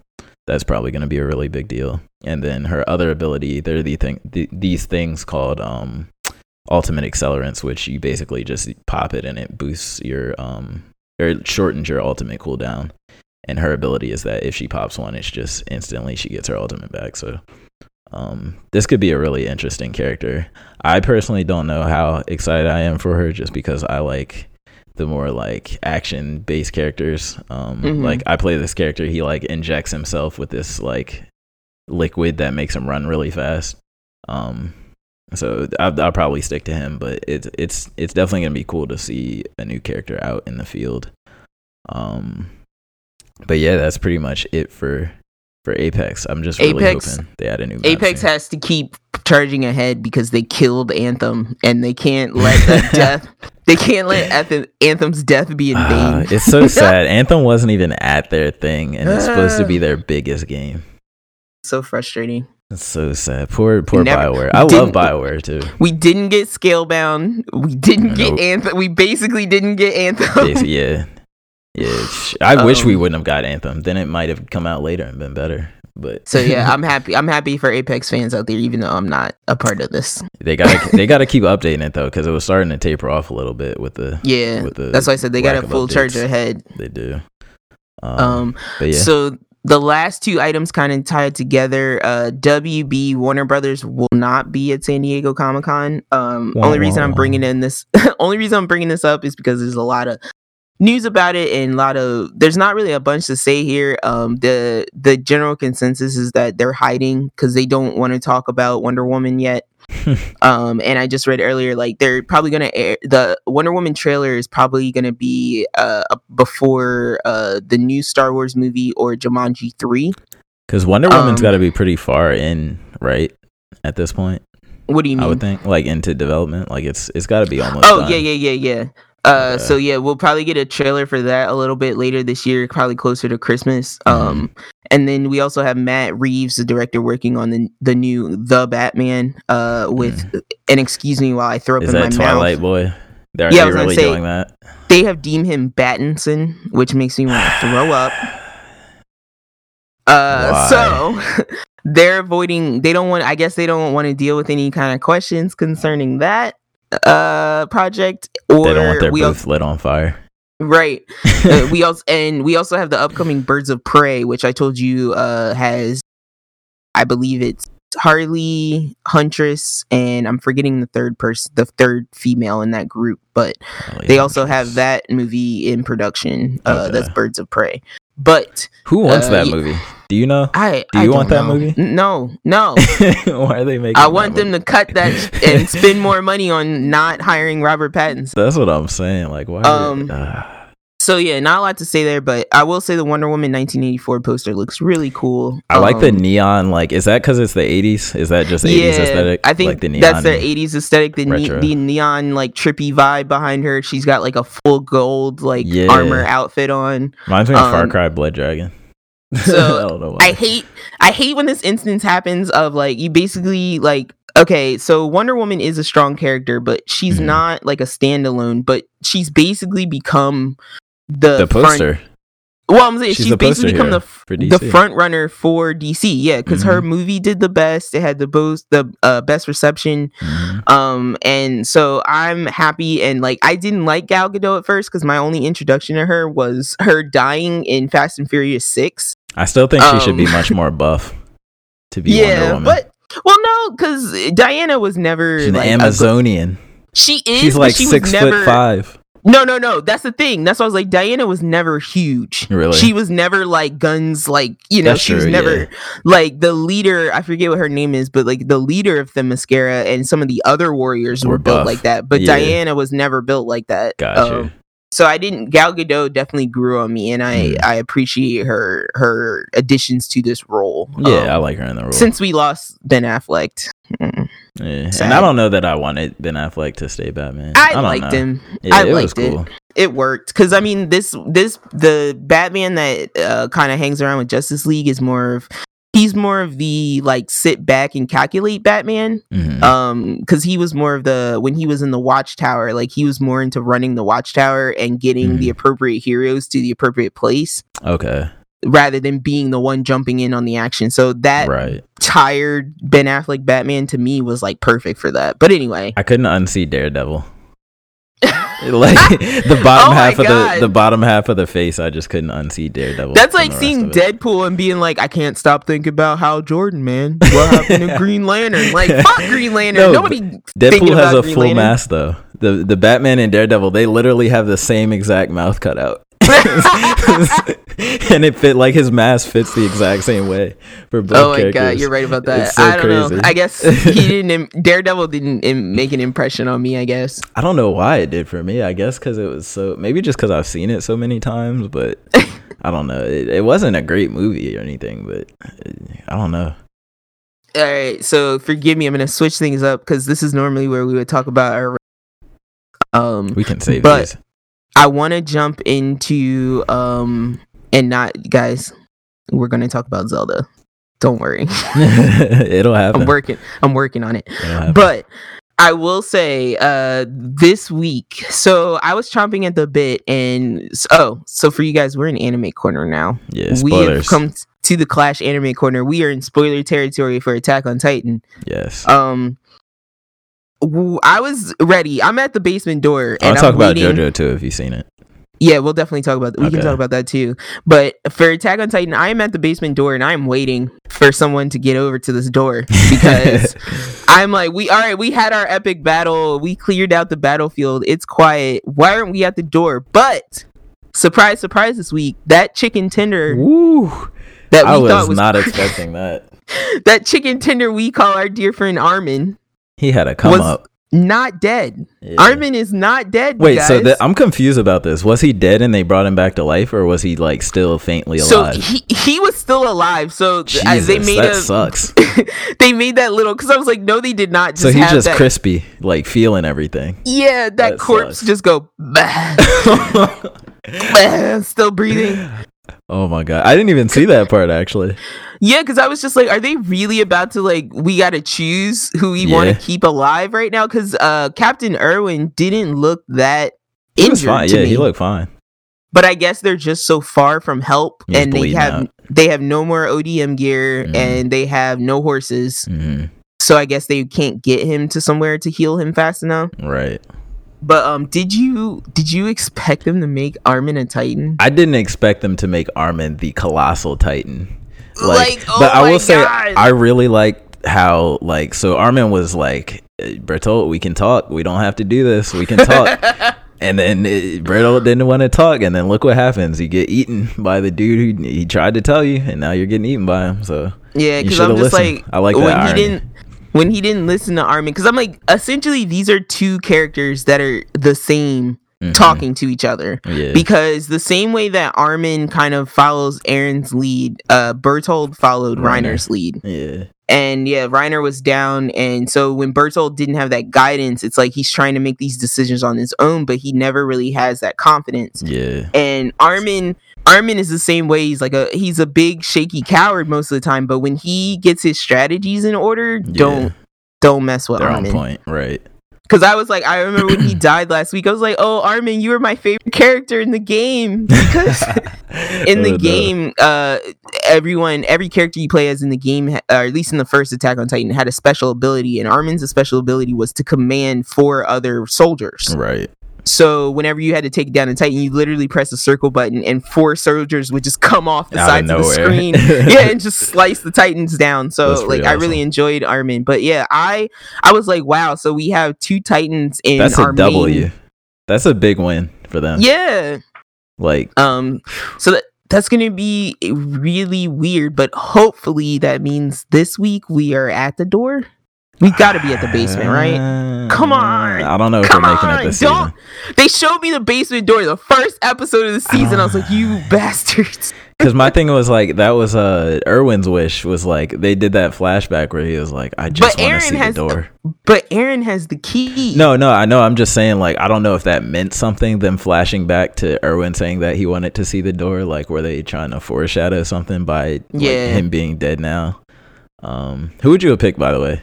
that's probably going to be a really big deal. And then her other ability, there are the thing, the, these things called um, ultimate accelerants, which you basically just pop it and it boosts your um, or shortens your ultimate cooldown. And her ability is that if she pops one, it's just instantly she gets her ultimate back. So um, this could be a really interesting character. I personally don't know how excited I am for her just because I like the more like action based characters. Um, mm-hmm. Like I play this character, he like injects himself with this like liquid that makes him run really fast. Um, so I'll, I'll probably stick to him, but it's it's it's definitely gonna be cool to see a new character out in the field. Um, but yeah, that's pretty much it for for Apex. I'm just really Apex, hoping they add a new. Apex scene. has to keep charging ahead because they killed Anthem, and they can't let the death. They can't let Anthem's death be in vain. Uh, it's so sad. Anthem wasn't even at their thing, and it's supposed to be their biggest game. So frustrating. It's so sad. Poor, poor Never, Bioware. I love Bioware too. We didn't get Scalebound. We didn't get Anthem. We basically didn't get Anthem. Basically, yeah, yeah, I um, wish we um, wouldn't have got Anthem. Then it might have come out later and been better. But So yeah, I'm happy. I'm happy for Apex fans out there, even though I'm not a part of this. they gotta they gotta keep updating it though, because it was starting to taper off a little bit with the Yeah, With the that's why I said they got a full charge ahead. they do. Um, Um, but yeah, so the last two items kind of tied together. Uh, WB Warner Brothers will not be at San Diego Comic Con. Um, Wah, only reason I'm bringing in this, only reason I'm bringing this up is because there's a lot of news about it and a lot of there's not really a bunch to say here um the the general consensus is that they're hiding because they don't want to talk about wonder woman yet um and i just read earlier like they're probably gonna air the wonder woman trailer is probably gonna be uh before uh the new star wars movie or jumanji 3 because Wonder Woman's um, got to be pretty far in, right? At this point, what do you mean? I would think, like into development, like it's it's got to be almost. oh done. yeah yeah yeah yeah uh Yeah. so yeah we'll probably get a trailer for that a little bit later this year probably closer to christmas Mhm. um and then we also have matt reeves the director working on the the new the batman uh with and excuse me while i throw up Mm. Is in my that Twilight mouth Boy? Are Yeah, I was gonna really say- doing that? they have deemed him battinson which makes me want to throw up uh Why? so they're avoiding they don't want i guess they don't want to deal with any kind of questions concerning that uh project or They don't want their we booth also, lit on fire. right uh, we also and we also have the upcoming birds of prey which i told you uh has i believe it's harley huntress and i'm forgetting the third person the third female in that group but Holy they also have that movie in production uh that's birds of prey but Who wants uh, that movie? Do you know? i Do you don't want that know. movie? No no Why are they making? i want them movie? to cut that and spend more money on not hiring robert pattinson That's what I'm saying. Like, why? Um, uh, so yeah not a lot to say there but i will say the wonder woman 1984 poster looks really cool I like the Um, neon. Like, is that because it's the '80s? Is that just 80s aesthetic? I think like the neon. that's their 80s aesthetic. The, ne- the neon, like trippy vibe behind her. She's got like a full gold, like Yeah. armor outfit on. Reminds me of Far um, Cry Blood Dragon. so, I don't know why. I hate, I hate when this instance happens of like you basically like. Okay, so Wonder Woman is a strong character, but she's Mhm. not like a standalone. But she's basically become the the front- poster well, I'm saying She's she's, basically become the hero f- for the front runner for DC. Yeah, because her Mhm. movie did the best. It had the most, the uh, best reception. Mhm. Um, and so I'm happy. And like, I didn't like Gal Gadot at first because my only introduction to her was her dying in Fast and Furious Six. I still think she should be Um, much more buff to be Wonder yeah, Woman. but well, no, because Diana was never She's an like a Amazonian. she is. She's like she was six never, foot five. No, no, no. That's the thing. That's why I was like, Diana was never huge. Really? She was never like guns, like you know, That's she was true, never yeah. like the leader. I forget what her name is, but like the leader of Themyscira and some of the other warriors were, Were built like that. But Yeah. Diana was never built like that. Gotcha. Um, so I didn't. Gal Gadot definitely grew on me, and I Mm. I appreciate her her additions to this role. yeah, I Um, like her in the role. since we lost Ben Affleck, Mm. yeah. And I don't know that I wanted Ben Affleck to stay Batman. I, don't liked know. him. Yeah, I it was liked it. cool. it worked because I mean this this the Batman that uh, kind of hangs around with Justice League is more of he's more of the like sit back and calculate Batman Mhm. um because he was more of the when he was in the watchtower like he was more into running the watchtower and getting the Mhm. appropriate heroes to the appropriate place okay, rather than being the one jumping in on the action so that right. tired Ben Affleck Batman to me was like perfect for that but anyway I couldn't unsee Daredevil. like the bottom Oh half of God. the the bottom half of the face, I just couldn't unsee Daredevil. That's like seeing. Deadpool and being like, I can't stop thinking about Hal Jordan, man. What happened to Green Lantern? Like, fuck Green Lantern. No, Nobody. Deadpool has a Green full Lantern. mask though. The the Batman and Daredevil, they literally have the same exact mouth cut out. and it fit like his mask fits the exact same way for both Oh my characters. god, you're right about that. So I don't know. crazy. I guess he didn't. Im- Daredevil didn't Im- make an impression on me. I guess. I don't know why it did for me. I guess because it was so maybe just because I've seen it so many times, but I don't know. It, it wasn't a great movie or anything, but uh, I don't know. All right, so forgive me. I'm gonna switch things up because this is normally where we would talk about our. Um, We can save But- these. I want to jump into um, and not guys. We're gonna talk about Zelda. Don't worry. It'll happen. I'm working. I'm working on it. But I will say, uh, this week, so I was chomping at the bit, and oh, so for you guys, we're in anime corner now. yeah, We have come. t- to the Clash Anime Corner. We are in spoiler territory for Attack on Titan. Yes. Um, I was ready. I'm at the basement door, I'll talk I'm about waiting. JoJo too if you've seen it. Yeah, we'll definitely talk about. That. We can talk about that too. But for Attack on Titan, I am at the basement door, and I am waiting for someone to get over to this door because I'm like, we all right. We had our epic battle. We cleared out the battlefield. It's quiet. Why aren't we at the door? But surprise, surprise! This week, that chicken tender Woo! that we I thought was was not expecting that. that chicken tender we call our dear friend Armin He had a come up. not dead. Yeah. Armin is not dead. Wait, guys. so that, I'm confused about this. Was he dead and they brought him back to life, or was he like still faintly alive? so he he was still alive. So th- Jesus, they made that a sucks. they made that little because I was like, no, they did not. Just So he's just that, crispy, like feeling everything. Yeah, that, That corpse sucks. just go bah, bah, still breathing. Oh my god, I didn't even see that part actually. Yeah, because I was just like, are they really about to like? We got to choose who we want to keep alive right now because uh, Captain Erwin didn't look that He injured fine. to Yeah, me. he looked fine. but I guess they're just so far from help, He and they have out. they have no more ODM gear, Mhm. and they have no horses. hmm So I guess they can't get him to somewhere to heal him fast enough. Right. But um, did you did you expect them to make Armin a Titan? I didn't expect them to make Armin the colossal titan. Like, oh but I my will say I really liked how like so Armin was like "Eh, Bertolt, we can talk. We don't have to do this. We can talk. and then it, Bertolt didn't want to talk, and then look what happens. You get eaten by the dude who he tried to tell you, and now you're getting eaten by him. So Yeah, because I'm just listened. like I like when that he irony. didn't when he didn't listen to Armin because I'm like essentially these are two characters that are the same mhm. talking to each other Yeah. because the same way that Armin kind of follows Eren's lead, uh, Bertolt followed Reiner. Reiner's lead, yeah. and yeah, Reiner was down, and so when Bertolt didn't have that guidance, it's like he's trying to make these decisions on his own, but he never really has that confidence. Yeah. and Armin Armin is the same way. He's like a he's a big shaky coward most of the time, but when he gets his strategies in order, don't don't mess with They're on Armin. point. Right. Because I was like, I remember when he died last week. I was like, oh Armin, you were my favorite character in the game because in Oh, the no. game, uh, everyone every character you play as in the game, or at least in the first Attack on Titan, had a special ability, and Armin's special ability was to command four other soldiers. Right. So whenever you had to take down a Titan, you literally press the circle button, and four soldiers would just come off the Out sides of the screen, yeah, and just slice the Titans down. So like, pretty I really enjoyed Armin, but yeah, I I was like, wow. So we have two Titans in That's our a W. main- That's a big win for them. Yeah. Like Um. So that that's gonna be really weird, but hopefully that means this week we are at the door. We got to be at the basement, right? Come on. I don't know if Come we're making on, it this don't- season. They showed me the basement door the first episode of the season. I was like, you bastards. Because my thing was like that was uh Erwin's wish was like they did that flashback where he was like I just want to see has- the door. But Eren has the key. No, no, I know. I'm just saying like I don't know if that meant something. Them flashing back to Irwin saying that he wanted to see the door. Like were they trying to foreshadow something by like, Yeah. him being dead now? Um, who would you have picked by the way?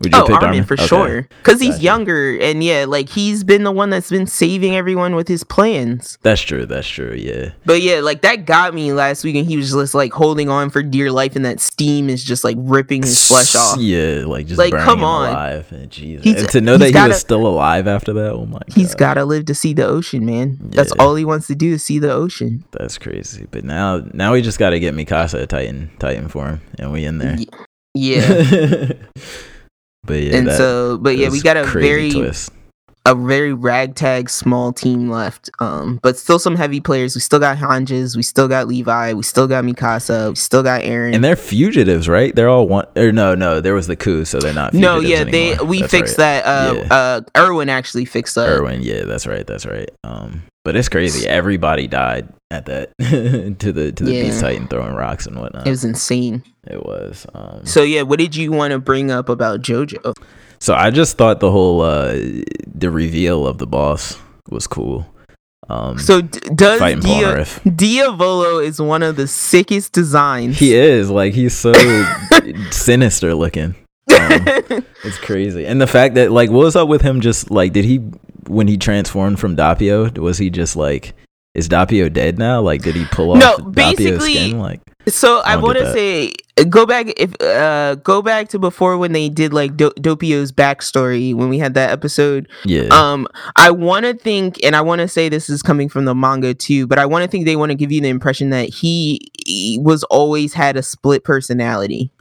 Would you Oh, have picked Armin for Okay. sure. Because he's Gotcha. younger, and yeah, like he's been the one that's been saving everyone with his plans. That's true. That's true. Yeah. But yeah, like that got me last week, and he was just like holding on for dear life, and that steam is just like ripping his flesh off. Yeah, like just Like, come on. alive. And Jesus. He's- and to know that he gotta- was still alive after that. Oh my god. He's got to live to see the ocean, man. That's all he wants to do is see the ocean. That's crazy. But now now we just got to get Mikasa a Titan Titan for him, and we in there. Yeah. but yeah, and so, but yeah, we got a very twist. a very ragtag small team left. Um, but still some heavy players. We still got Hanges, we still got Levi, we still got Mikasa, we still got Eren. And they're fugitives, right? They're all one. Or no, no, there was the coup, so they're not. no, yeah, they we That's fixed right. that. Uh, Yeah. uh, Erwin actually fixed that. Erwin, yeah, that's right, that's right. Um, but it's crazy. Everybody died at that to the to the Yeah. Beast Titan throwing rocks and whatnot. It was insane. It was. Um, So yeah, what did you want to bring up about JoJo? So I just thought the whole uh the reveal of the boss was cool. Um So d- does Dia. Diavolo is one of the sickest designs. He is like he's so sinister looking. Um, it's crazy. And the fact that like what was up with him just like did he when he transformed from Doppio, was he just like is Doppio dead now? Like, did he pull off No, basically- skin? Like, So I, don't want to say go back if uh go back to before when they did like Do- Doppio's backstory when we had that episode. yeah, Um, I want to think, and I want to say this is coming from the manga too, but I want to think they want to give you the impression that he, he was always had a split personality.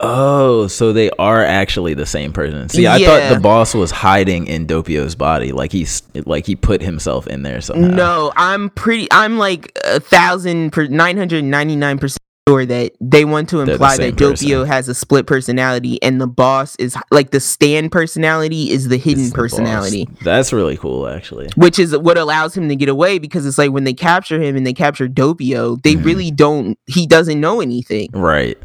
Oh, so they are actually the same person. See, I thought the boss was hiding in Doppio's body, like he's like he put himself in there somehow. No, I'm pretty. I'm like a thousand per nine hundred ninety nine percent sure that they want to imply that person. has a split personality, and the boss is like the stand personality is the hidden the boss. personality. That's really cool, actually. Which is what allows him to get away because it's like when they capture him and they capture Dopio, they Mhm. really don't. He doesn't know anything. Right.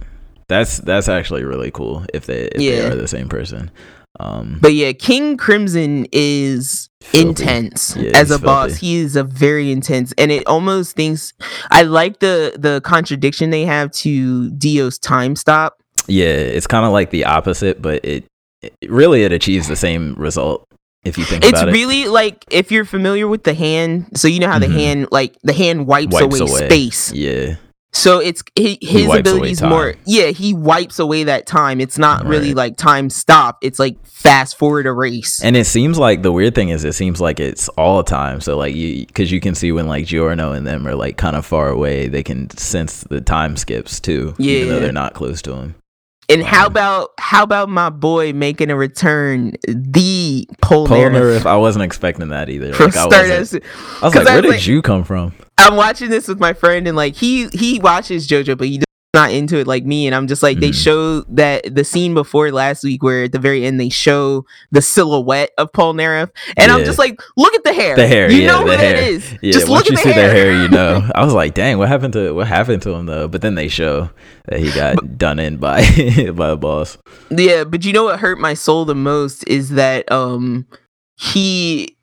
That's that's actually really cool if they if Yeah. they are the same person. Um, But yeah, King Crimson is filthy. intense Yeah, as a boss. He is a very intense, and it almost thinks. I like the the contradiction they have to Dio's time stop. Yeah, it's kind of like the opposite, but it, it really it achieves the same result if you think It's about it. really like if you're familiar with the hand, so you know how Mhm. the hand like the hand wipes, Wipes away, away. space. Yeah, So it's he, his away abilities more. Yeah, he wipes away that time. It's not really like time stop. It's like fast forward a race. and it seems like the weird thing is it seems like it's all the time. So like you, because you can see when like Giorno and them are like kind of far away, they can sense the time skips too, even though Yeah. they're not close to him. And how Um, about how about my boy making a return, the Polnareff Polnareff, I wasn't expecting that either. Like, I, I was like, I where was did like- you come from? I'm watching this with my friend, and like he he watches JoJo, but he not into it like me. And I'm just like they Mhm. show that the scene before last week where at the very end they show the silhouette of Polnareff, and I'm just like, look at the hair, The hair, you yeah, know who the hair. is. Yeah, just once look you at see the hair. the hair, you know. I was like, dang, what happened to what happened to him though? But then they show that he got done in by by the boss. Yeah, but you know what hurt my soul the most is that um he,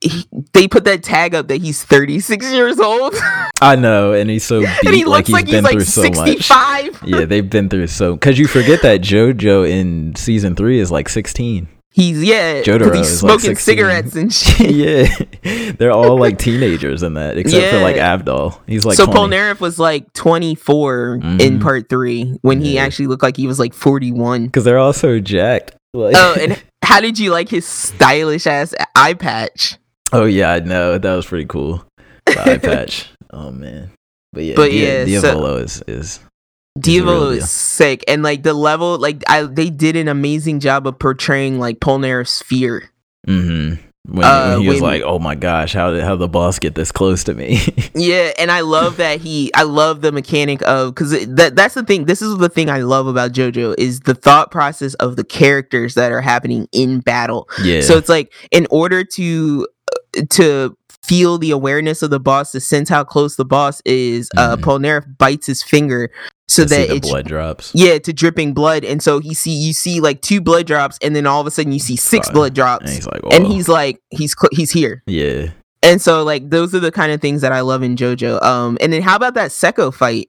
he they put that tag up that he's 36 years old I know, and he's so beat, and he like looks he's like he's been like through so much. 65. Yeah, they've been through so because you forget that JoJo in season three is like sixteen. He's yeah, Jotaro he's is, like, smoking cigarettes and shit. yeah, they're all like teenagers in that, except for like Yeah. Abdul. He's like so 20. Polnareff was like 24 in Mhm. part three when he actually looked like he was like 41. because they're all so jacked. Like, Oh, and how did you like his stylish ass eye patch? Oh yeah, I know that was pretty cool. The eye patch. Oh man, but yeah, But yeah, so- is is Diavolo deal. is sick, and like the level, like I, they did an amazing job of portraying like Polnareff's fear. mm-hmm. When, Uh, when he was when- like, "Oh my gosh, how did how the boss get this close to me?" Yeah, and I love that he. I love the mechanic of because that that's the thing. This is the thing I love about JoJo is the thought process of the characters that are happening in battle. yeah, So it's like in order to to feel the awareness of the boss, to sense how close the boss is, uh, Mhm. Polnareff bites his finger so to that the it's blood drops. yeah to dripping blood, and so he see you see like two blood drops, and then all of a sudden you see six blood drops, And he's like, and he's like he's cl- he's here. yeah, And so like those are the kind of things that I love in JoJo. Um, and then how about that Secco fight?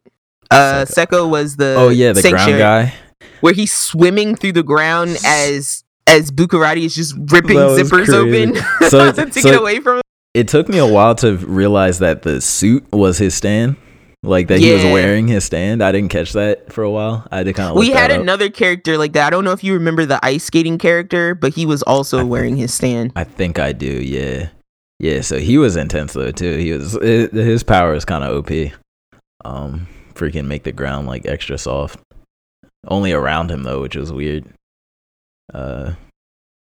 Uh, Secco was the oh yeah, the ground guy. where he's swimming through the ground as as Bucciarati is just ripping zippers crazy. open So- to so- get away from him. It took me a while to realize that the suit was his stand. Like that he was wearing his stand. I didn't catch that for a while. I had to kind of. We had another character like that. I don't know if you remember the ice skating character, but he was also I wearing his stand. I think I do. Yeah, yeah. So he was intense though too. He was it, his power is kind of OP. Um, freaking make the ground like extra soft. Only around him though, which was weird. Uh,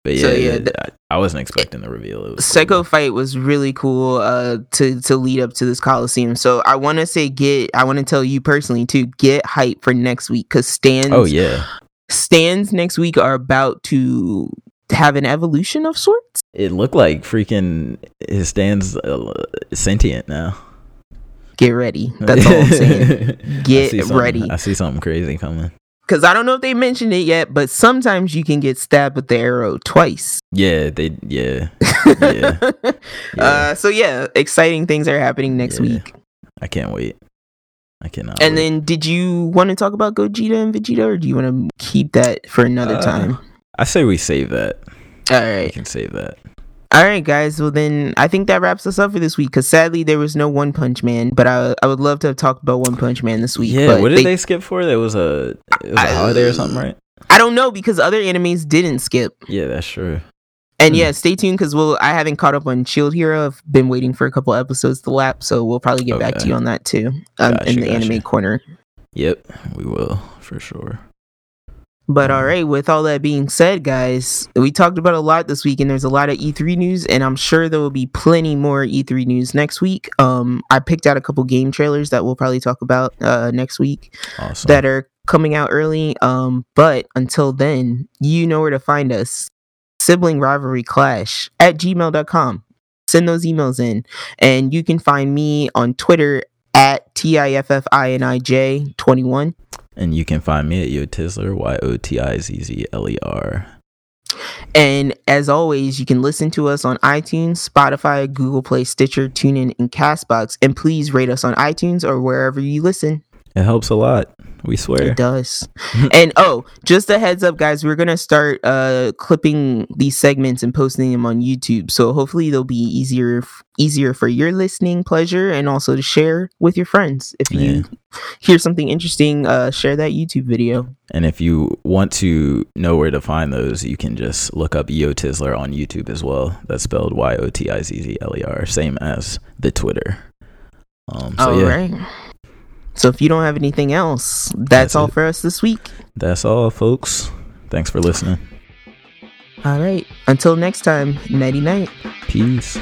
but yeah, So, yeah, th- I, I wasn't expecting the reveal. It was Secco fight was really cool uh to to lead up to this Coliseum. So I want to say get I want to tell you personally to get hype for next week cuz stands Oh yeah, stands next week are about to have an evolution of sorts. it looked like freaking his stands uh, sentient now. Get ready. That's all I'm saying. Get something- ready. I see something crazy coming. Cuz I don't know if they mentioned it yet, but sometimes you can get stabbed with the arrow twice. Yeah, they. Yeah, Yeah. yeah. Uh so yeah, exciting things are happening next Yeah. week. I can't wait. I cannot. And wait. then did you want to talk about Gogeta and Vegeta or do you want to keep that for another Uh, time? I say we save that. All We can save that. All right, guys. Well, then I think that wraps us up for this week. Because sadly, there was no One Punch Man, but I I would love to have talked about One Punch Man this week. Yeah, but what did they, skip for? There was a it was a I- holiday or something, right? I don't know because other animes didn't skip. Yeah, that's true. And Hmm. yeah, stay tuned because we'll. I haven't caught up on Shield Hero. I've been waiting for a couple episodes to lap, so we'll probably get back to you on that too um, Gotcha, in the gotcha. anime corner. Yep, we will for sure. But all right, with all that being said, guys, we talked about a lot this week, and there's a lot of E3 news, and I'm sure there will be plenty more E3 news next week. Um, I picked out a couple game trailers that we'll probably talk about uh next week Awesome. that are coming out early. Um, but until then, you know where to find us. Sibling rivalry clash at gmail.com. Send those emails in. And you can find me on Twitter at TIFFINIJ21. And you can find me at Yo Tizzler, Y O T I Z Z L E R. And as always, you can listen to us on iTunes, Spotify, Google Play, Stitcher, TuneIn, and Castbox. And please rate us on iTunes or wherever you listen. It helps a lot. We swear. It does. and oh, just a heads up, guys, we're gonna start uh clipping these segments and posting them on YouTube. So hopefully they'll be easier easier for your listening pleasure and also to share with your friends. If you hear something interesting, uh share that YouTube video. And if you want to know where to find those, you can just look up Yo Tizzler on YouTube as well. That's spelled Y O T I Z Z L E R, same as the Twitter. Um, so All yeah, right. So if you don't have anything else, that's, That's all it. for us this week. that's all, folks. Thanks for listening. All right. Until next time, nighty night. Peace.